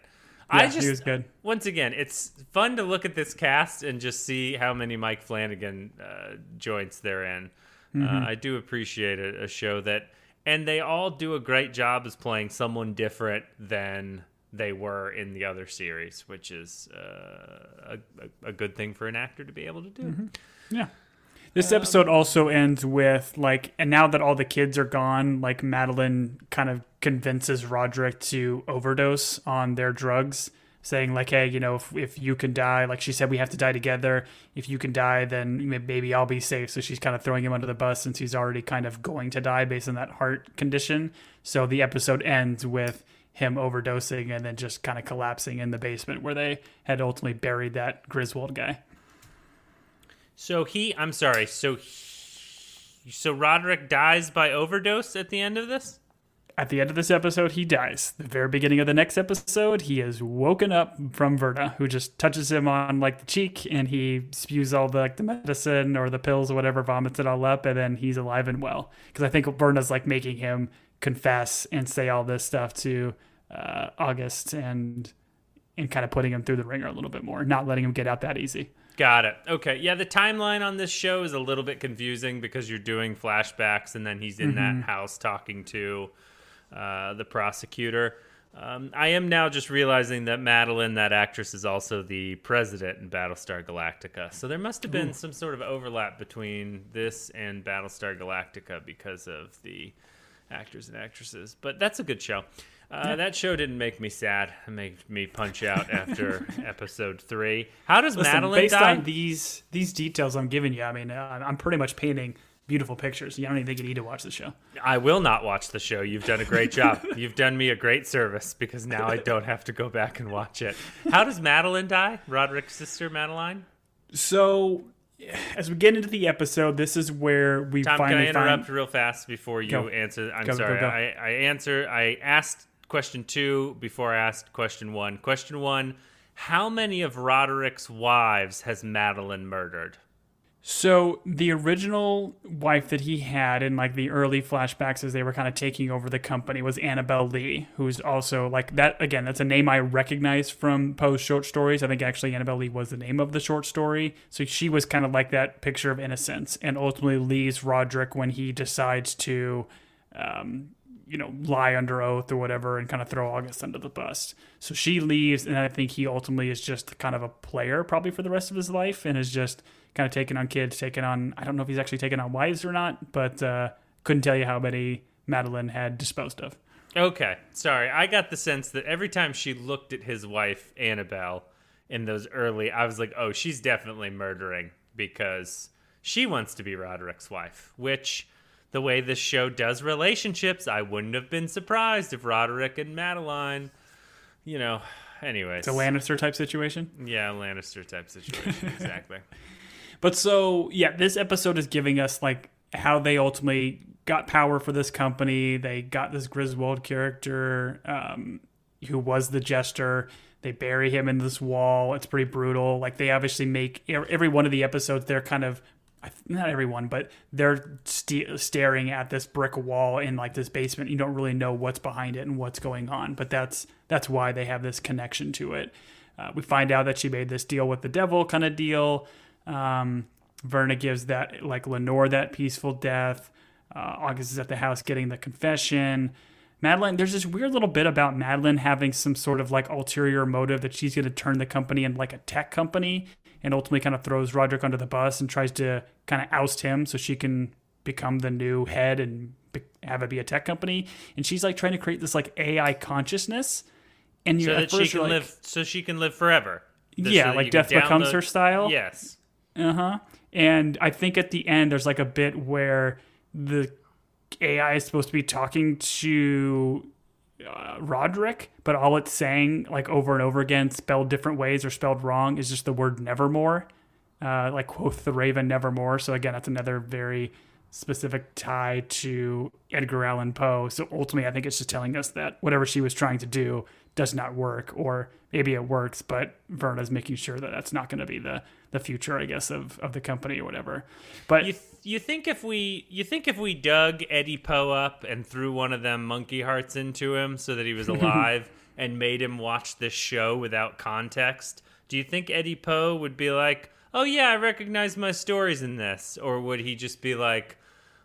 I Mm-hmm. Just he was good. once again, it's fun to look at this cast and just see how many Mike Flanagan uh, joints they're in. Mm-hmm. Uh, I do appreciate a, a show that, and they all do a great job as playing someone different than they were in the other series, which is uh, a, a, a good thing for an actor to be able to do. Mm-hmm. Yeah. This um, episode also ends with like, and now that all the kids are gone, like Madeline kind of convinces Roderick to overdose on their drugs, saying like, "Hey, you know, if, if you can die, like she said, we have to die together. If you can die, then maybe I'll be safe." So she's kind of throwing him under the bus since he's already kind of going to die based on that heart condition. So the episode ends with him overdosing and then just kind of collapsing in the basement where they had ultimately buried that Griswold guy. So he, I'm sorry, so he, so Roderick dies by overdose at the end of this. At the end of this episode, he dies. The very beginning of the next episode, he is woken up from Verna, who just touches him on like the cheek, and he spews all the like the medicine or the pills or whatever, vomits it all up, and then he's alive and well. Because I think Verna's like making him confess and say all this stuff to uh, August and and kind of putting him through the ringer a little bit more, not letting him get out that easy. Got it. Okay. Yeah, the timeline on this show is a little bit confusing because you're doing flashbacks and then he's in that house talking to uh, the prosecutor. Um, I am now just realizing that Madeline, that actress, is also the president in Battlestar Galactica. So there must have been some sort of overlap between this and Battlestar Galactica because of the actors and actresses. But that's a good show. Uh, that show didn't make me sad. It made me punch out after episode three. How does Listen, Madeline based die? on these these details I'm giving you, I mean, uh, I'm pretty much painting beautiful pictures. You don't even think you need to watch the show. I will not watch the show. You've done a great job. You've done me a great service because now I don't have to go back and watch it. How does Madeline die? Roderick's sister, Madeline? So, as we get into the episode, this is where we Tom, can finally I interrupt find. real fast before you Go. answer? I'm go, sorry. go. I, I answer. I asked question two before I asked question one. Question one: How many of Roderick's wives has Madeline murdered? So the original wife that he had in like the early flashbacks as they were kind of taking over the company was Annabel Lee, who's also like that again, that's a name I recognize from Poe's short stories. I think actually Annabel Lee was the name of the short story. So she was kind of like that picture of innocence and ultimately leaves Roderick when he decides to um, you know, lie under oath or whatever and kind of throw August under the bus. So she leaves, and I think he ultimately is just kind of a player probably for the rest of his life and is just kind of taking on kids, taking on, I don't know if he's actually taking on wives or not, but uh, couldn't tell you how many Madeline had disposed of. Okay, sorry. I got the sense that every time she looked at his wife Annabel in those early, I was like, "Oh, she's definitely murdering because she wants to be Roderick's wife." Which, the way this show does relationships, I wouldn't have been surprised if Roderick and Madeline, you know. Anyways, It's a Lannister type situation. yeah, Lannister type situation, exactly. But so yeah, this episode is giving us like how they ultimately got power for this company. They got this Griswold character um, who was the jester. They bury him in this wall. It's pretty brutal. Like they obviously make every one of the episodes. They're kind of not everyone, but they're st- staring at this brick wall in like this basement. You don't really know what's behind it and what's going on, but that's that's why they have this connection to it. Uh, we find out that she made this deal with the devil kind of deal. Um, Verna gives that like Lenore that peaceful death. Uh, August is at the house getting the confession. Madeline, there's this weird little bit about Madeline having some sort of like ulterior motive that she's going to turn the company into like a tech company and ultimately kind of throws Roderick under the bus and tries to kind of oust him so she can become the new head and have it be a tech company. And she's like trying to create this like AI consciousness. And So that she can like, live, so she can live forever. So Yeah, like Death Becomes Her style? Yes. Uh huh. And I think at the end, there's like a bit where the AI is supposed to be talking to uh, Roderick, but all it's saying, like over and over again, spelled different ways or spelled wrong, is just the word nevermore. Uh, like quoth the raven nevermore. So again, that's another very specific tie to Edgar Allan Poe. So ultimately, I think it's just telling us that whatever she was trying to do does not work, or maybe it works, but Verna's making sure that that's not going to be the the future, I guess, of of the company or whatever. But You th- you think if we you think if we dug Eddie Poe up and threw one of them monkey hearts into him so that he was alive and made him watch this show without context, do you think Eddie Poe would be like, "Oh yeah, I recognize my stories in this," or would he just be like,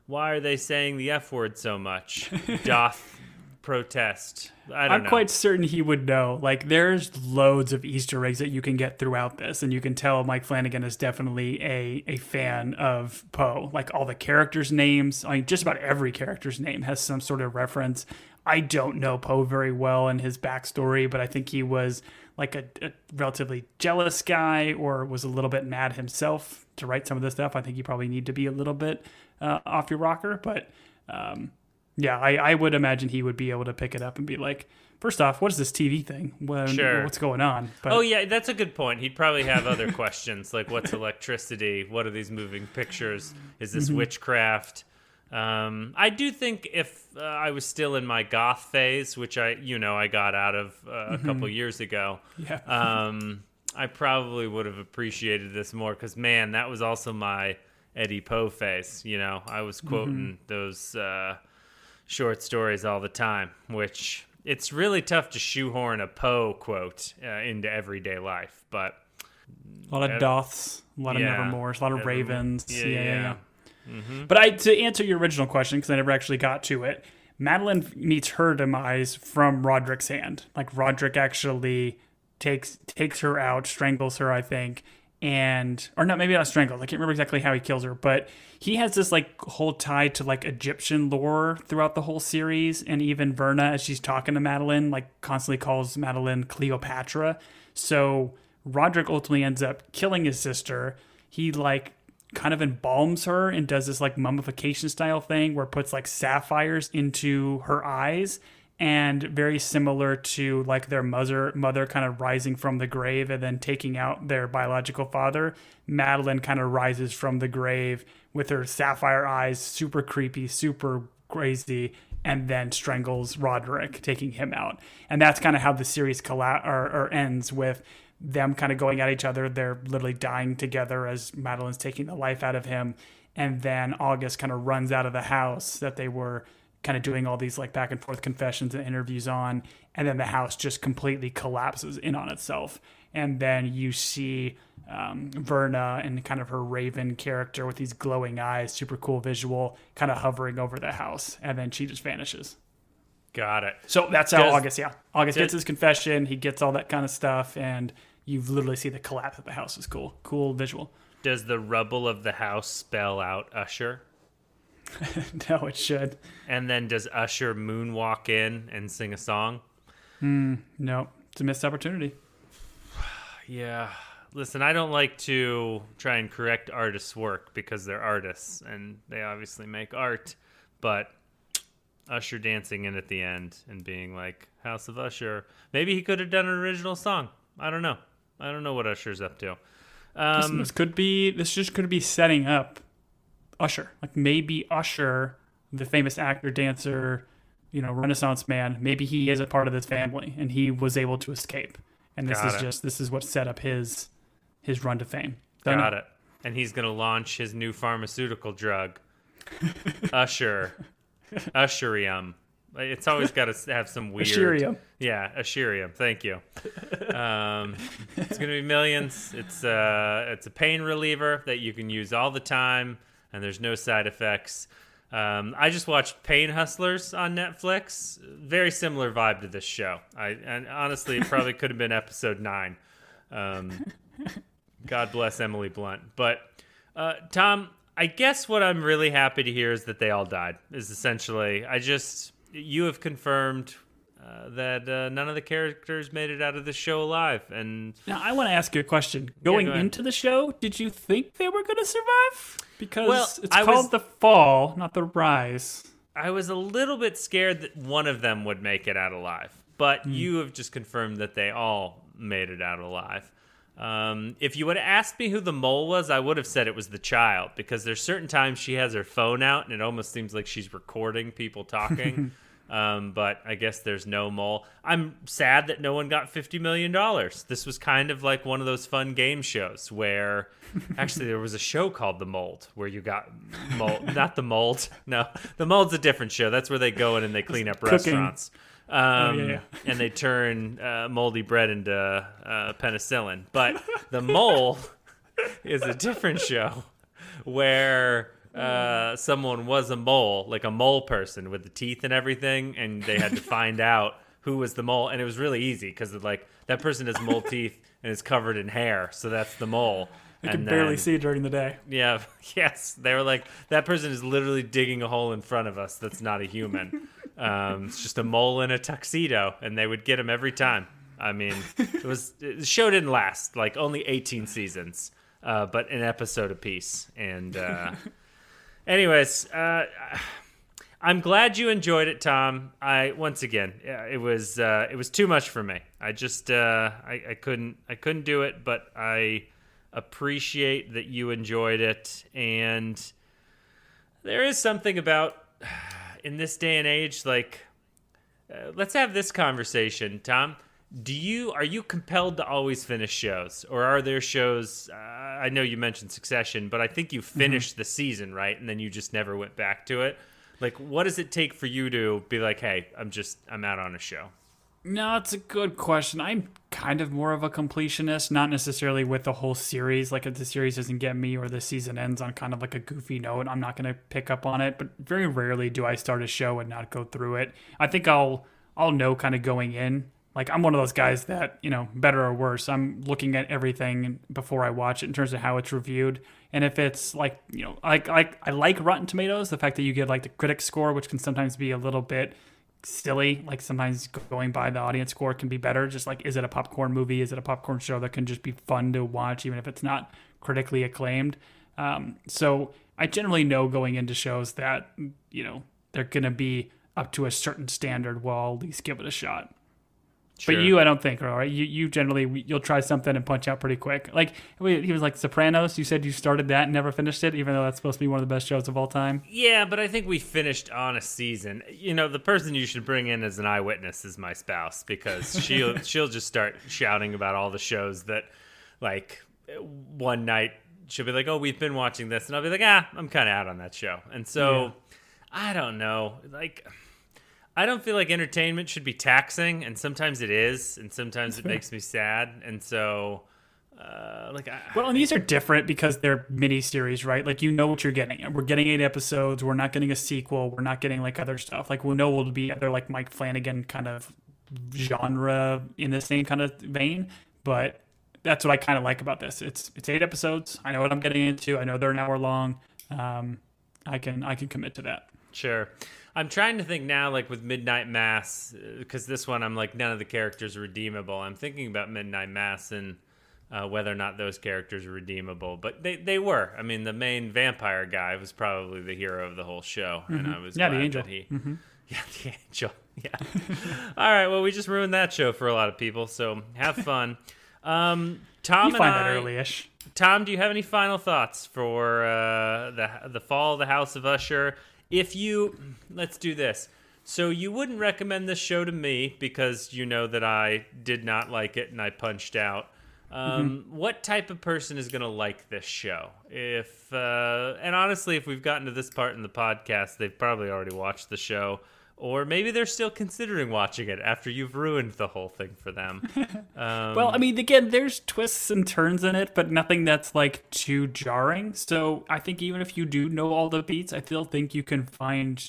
"Why are they saying the F word so much?" Doth protest. I don't I'm know. quite certain he would know. Like, there's loads of Easter eggs that you can get throughout this, and you can tell Mike Flanagan is definitely a a fan of Poe. Like all the characters' names, I mean, just about every character's name has some sort of reference. I don't know Poe very well and his backstory, but I think he was like a, a relatively jealous guy, or was a little bit mad himself to write some of this stuff. I think you probably need to be a little bit uh, off your rocker, but. Um, yeah, I, I would imagine he would be able to pick it up and be like, first off, what is this TV thing? When, Sure. What's going on? But Oh yeah, that's a good point. He'd probably have other questions like what's electricity? What are these moving pictures? Is this witchcraft? Um, I do think if uh, I was still in my goth phase, which I you know I got out of uh, a couple years ago, yeah. um, I probably would have appreciated this more because man, that was also my Eddie Poe face. You know, I was quoting those uh, short stories all the time, which it's really tough to shoehorn a Poe quote uh, into everyday life. But a lot of Doths, a lot of Yeah. Nevermores, a lot of. Ravens. Yeah, Yeah, yeah, yeah. yeah. But I to answer your original question because I never actually got to it. Madeline meets her demise from Roderick's hand. Like Roderick actually takes takes her out, strangles her, I think, and or not maybe not strangled. I can't remember exactly how he kills her but he has this like whole tie to like egyptian lore throughout the whole series and even verna as she's talking to madeline like constantly calls madeline cleopatra. So roderick ultimately ends up killing his sister. He like kind of embalms her and does this like mummification style thing where it puts like sapphires into her eyes and very similar to like their mother mother kind of rising from the grave and then taking out their biological father madeline kind of rises from the grave with her sapphire eyes super creepy super crazy and then strangles roderick taking him out. And that's kind of how the series colla- or, or ends with them kind of going at each other. They're literally dying together as madeline's taking the life out of him. And then august kind of runs out of the house that they were kind of doing all these like back and forth confessions and interviews on and then the house just completely collapses in on itself and then you see um, verna and kind of her raven character with these glowing eyes super cool visual kind of hovering over the house and then she just vanishes Got it. so that's how Does- august yeah august does- gets his confession he gets all that kind of stuff and you literally see the collapse of the house is cool cool visual Does the rubble of the house spell out Usher? no it should And then does Usher moonwalk in and sing a song? no it's a missed opportunity Yeah. Listen, I don't like to try and correct artists' work because they're artists and they obviously make art, but Usher dancing in at the end and being like House of Usher. Maybe he could have done an original song. I don't know. I don't know what Usher's up to. Listen, Um, this could be this just could be setting up Usher. Like maybe Usher, the famous actor, dancer, you know, Renaissance man, maybe he is a part of this family and he was able to escape. And this Got is it. just this is what set up his his run to fame. Don't got know. it. And he's going to launch his new pharmaceutical drug, Usher. Usherium. It's always got to have some weird. Asherium. Yeah, Asherium. Thank you. Um, it's gonna be millions. It's uh, it's a pain reliever that you can use all the time, and there's no side effects. Um, I just watched Pain Hustlers on Netflix. Very similar vibe to this show. I and honestly, it probably could have been episode nine. Um, God bless Emily Blunt. But uh, Tom, I guess what I'm really happy to hear is that they all died. Is essentially, I just you have confirmed uh, that uh, none of the characters made it out of the show alive, and Now I want to ask you a question. Going go into the show, did you think they were going to survive? Because Well, it's I called was- the fall, not the rise. I was a little bit scared that one of them would make it out alive. But you have just confirmed that they all made it out alive. Um, if you would have asked me who the mole was, I would have said it was the child because there's certain times she has her phone out and it almost seems like she's recording people talking. um, but I guess there's no mole. I'm sad that no one got $50 million. This was kind of like one of those fun game shows where actually there was a show called The Mold where you got mold, not The Mold. No, The Mold's a different show. That's where they go in and they clean up Cooking. restaurants. Um, yeah, yeah. and they turn uh, moldy bread into uh, penicillin. But the mole is a different show where uh, someone was a mole, like a mole person with the teeth and everything, and they had to find out who was the mole, and it was really easy because like that person has mole teeth and is covered in hair, so that's the mole. You can barely see during the day. yeah, yes. They were like, that person is literally digging a hole in front of us that's not a human. um, it's just a mole in a tuxedo, and they would get him every time. I mean, it was the show didn't last like only 18 seasons, uh, but an episode apiece. And uh, anyways, uh, I'm glad you enjoyed it, Tom. I once again, it was uh, it was too much for me. I just uh, I, I couldn't I couldn't do it, but I appreciate that you enjoyed it. And there is something about in this day and age, like uh, let's have this conversation, Tom. Do you are you compelled to always finish shows, or are there shows? Uh, I know you mentioned Succession, but I think you finished the season right, and then you just never went back to it. Like, what does it take for you to be like, "Hey, I'm just I'm out on a show"? No, it's a good question. I'm kind of more of a completionist, not necessarily with the whole series. Like if the series doesn't get me or the season ends on kind of like a goofy note, I'm not going to pick up on it. But very rarely do I start a show and not go through it. I think I'll I'll know kind of going in like I'm one of those guys that you know, better or worse, I'm looking at everything before I watch it in terms of how it's reviewed. And if it's like you know, like like I like Rotten Tomatoes, the fact that you get like the critic score, which can sometimes be a little bit silly. Like sometimes going by the audience score can be better. Just like, is it a popcorn movie? Is it a popcorn show that can just be fun to watch, even if it's not critically acclaimed? Um, so I generally know going into shows that you know they're to be up to a certain standard. Well, I'll at least give it a shot. Sure. But you, I don't think, are all right. You you generally you'll try something and punch out pretty quick. Like he was like Sopranos. You said you started that and never finished it, even though that's supposed to be one of the best shows of all time. Yeah, but I think we finished on a season. You know, the person you should bring in as an eyewitness is my spouse because she'll she'll just start shouting about all the shows that, like, one night she'll be like, "Oh, we've been watching this," and I'll be like, "Ah, I'm kind of out on that show." And so, yeah. I don't know, like I don't feel like entertainment should be taxing, and sometimes it is, and sometimes it makes me sad, and so. Uh, like I, well, and these are different because they're mini series, right? Like you know what you're getting. We're getting eight episodes. We're not getting a sequel. We're not getting like other stuff. Like we know we'll be other like Mike Flanagan kind of genre in the same kind of vein. But that's what I kind of like about this. It's it's eight episodes. I know what I'm getting into. I know they're an hour long. Um, I can I can commit to that. Sure. I'm trying to think now, like with Midnight Mass, because uh, this one I'm like none of the characters are redeemable. I'm thinking about Midnight Mass and uh, whether or not those characters are redeemable, but they they were. I mean, the main vampire guy was probably the hero of the whole show, mm-hmm. and I was yeah, the angel. he, mm-hmm. yeah, the angel, yeah. All right, well, we just ruined that show for a lot of people, so have fun. Um, Tom you find I, that early-ish. Tom, do you have any final thoughts for uh, the the fall of the House of Usher? If you let's do this. So you wouldn't recommend this show to me because you know that I did not like it and I punched out. Um, mm-hmm. What type of person is going to like this show? If uh, and honestly, if we've gotten to this part in the podcast, they've probably already watched the show or maybe they're still considering watching it after you've ruined the whole thing for them. Um, well, I mean, again, there's twists and turns in it, but nothing that's like too jarring. So I think even if you do know all the beats, I still think you can find.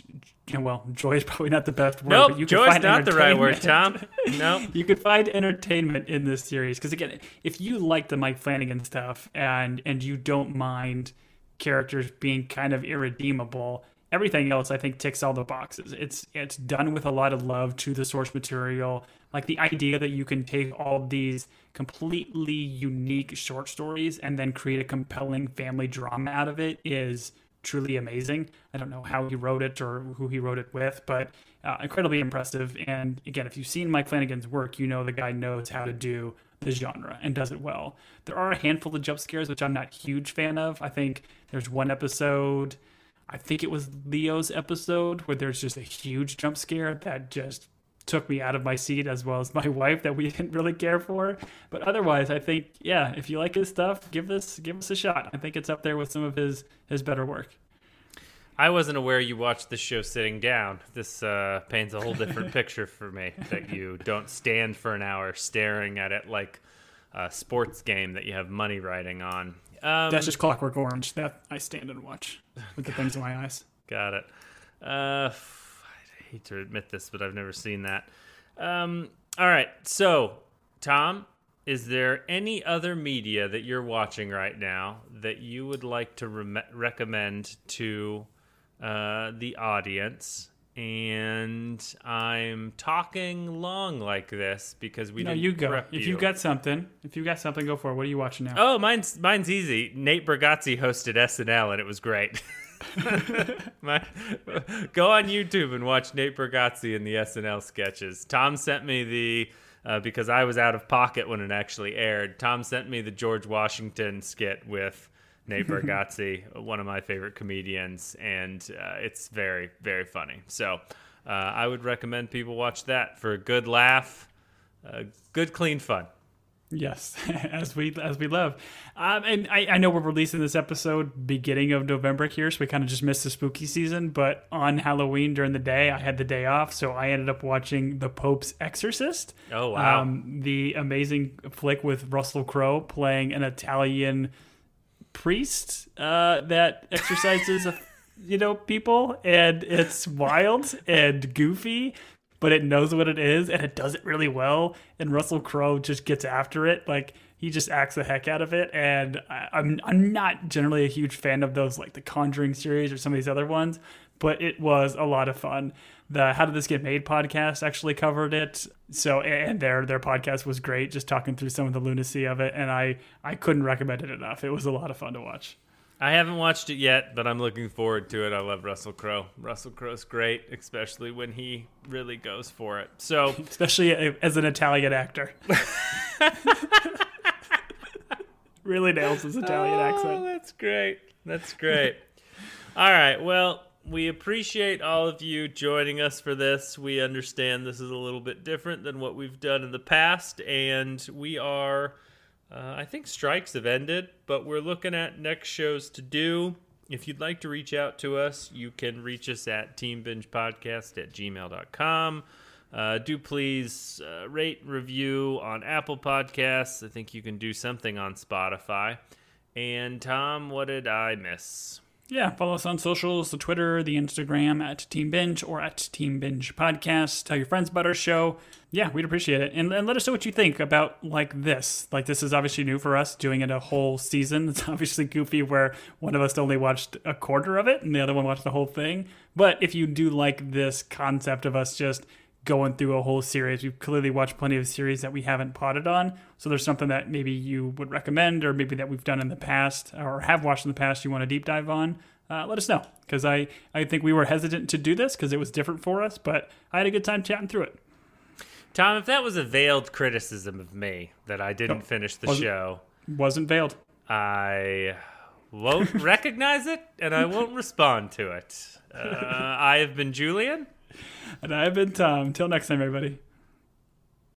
You know, well, joy is probably not the best word. Nope, but you can joy's find not the right word, Tom. No, you could find entertainment in this series because again, if you like the Mike Flanagan stuff and and you don't mind characters being kind of irredeemable everything else I think ticks all the boxes. It's it's done with a lot of love to the source material. Like the idea that you can take all these completely unique short stories and then create a compelling family drama out of it is truly amazing. I don't know how he wrote it or who he wrote it with, but uh, incredibly impressive. And again, if you've seen Mike Flanagan's work, you know the guy knows how to do the genre and does it well. There are a handful of jump scares which I'm not huge fan of. I think there's one episode I think it was Leo's episode where there's just a huge jump scare that just took me out of my seat as well as my wife that we didn't really care for. But otherwise, I think yeah, if you like his stuff, give this give us a shot. I think it's up there with some of his his better work. I wasn't aware you watched this show sitting down. This uh, paints a whole different picture for me. That you don't stand for an hour staring at it like a sports game that you have money riding on. Um, That's just Clockwork Orange. That I stand and watch with the things in my eyes. Got it. Uh, I hate to admit this, but I've never seen that. Um, all right. So, Tom, is there any other media that you're watching right now that you would like to re- recommend to uh, the audience? And I'm talking long like this because we no, didn't you go. If you. have got something, if you got something, go for it. What are you watching now? Oh, mine's mine's easy. Nate Bargatze hosted SNL and it was great. My, go on YouTube and watch Nate Bargatze in the SNL sketches. Tom sent me the uh, because I was out of pocket when it actually aired. Tom sent me the George Washington skit with Nate Bargatze, one of my favorite comedians, and uh, it's very, very funny. So uh, I would recommend people watch that for a good laugh, uh, good, clean fun. Yes, as we as we love, um, and I, I know we're releasing this episode beginning of November here, so we kind of just missed the spooky season. But on Halloween during the day, I had the day off, so I ended up watching The Pope's Exorcist. Oh wow! Um, the amazing flick with Russell Crowe playing an Italian priest uh, that exercises, you know, people, and it's wild and goofy. but it knows what it is and it does it really well. And Russell Crowe just gets after it. Like he just acts the heck out of it. And I, I'm I'm not generally a huge fan of those like the Conjuring series or some of these other ones, but it was a lot of fun. The How Did This Get Made podcast actually covered it. So and their their podcast was great, just talking through some of the lunacy of it. And I I couldn't recommend it enough. It was a lot of fun to watch. I haven't watched it yet, but I'm looking forward to it. I love Russell Crowe. Russell Crowe's great, especially when he really goes for it. So, especially as an Italian actor. really nails his Italian oh, accent. That's great. That's great. all right. Well, we appreciate all of you joining us for this. We understand this is a little bit different than what we've done in the past, and we are uh, I think strikes have ended, but we're looking at next shows to do. If you'd like to reach out to us, you can reach us at teambingepodcast at gmail.com. Uh, do please uh, rate, review on Apple Podcasts. I think you can do something on Spotify. And Tom, what did I miss? Yeah, follow us on socials, the Twitter, the Instagram at Team Binge or at Team Binge Podcast. Tell your friends about our show. Yeah, we'd appreciate it. And, and let us know what you think about like this. Like this is obviously new for us, doing it a whole season. It's obviously goofy where one of us only watched a quarter of it and the other one watched the whole thing. But if you do like this concept of us just going through a whole series. We've clearly watched plenty of series that we haven't potted on. So there's something that maybe you would recommend, or maybe that we've done in the past, or have watched in the past you want to deep dive on. Uh, let us know because I, I think we were hesitant to do this because it was different for us, but I had a good time chatting through it. Tom, if that was a veiled criticism of me that I didn't finish the wasn't, show, wasn't veiled. I won't recognize it and I won't respond to it. Uh, I have been Julian. And I have been Tom. Until next time, everybody.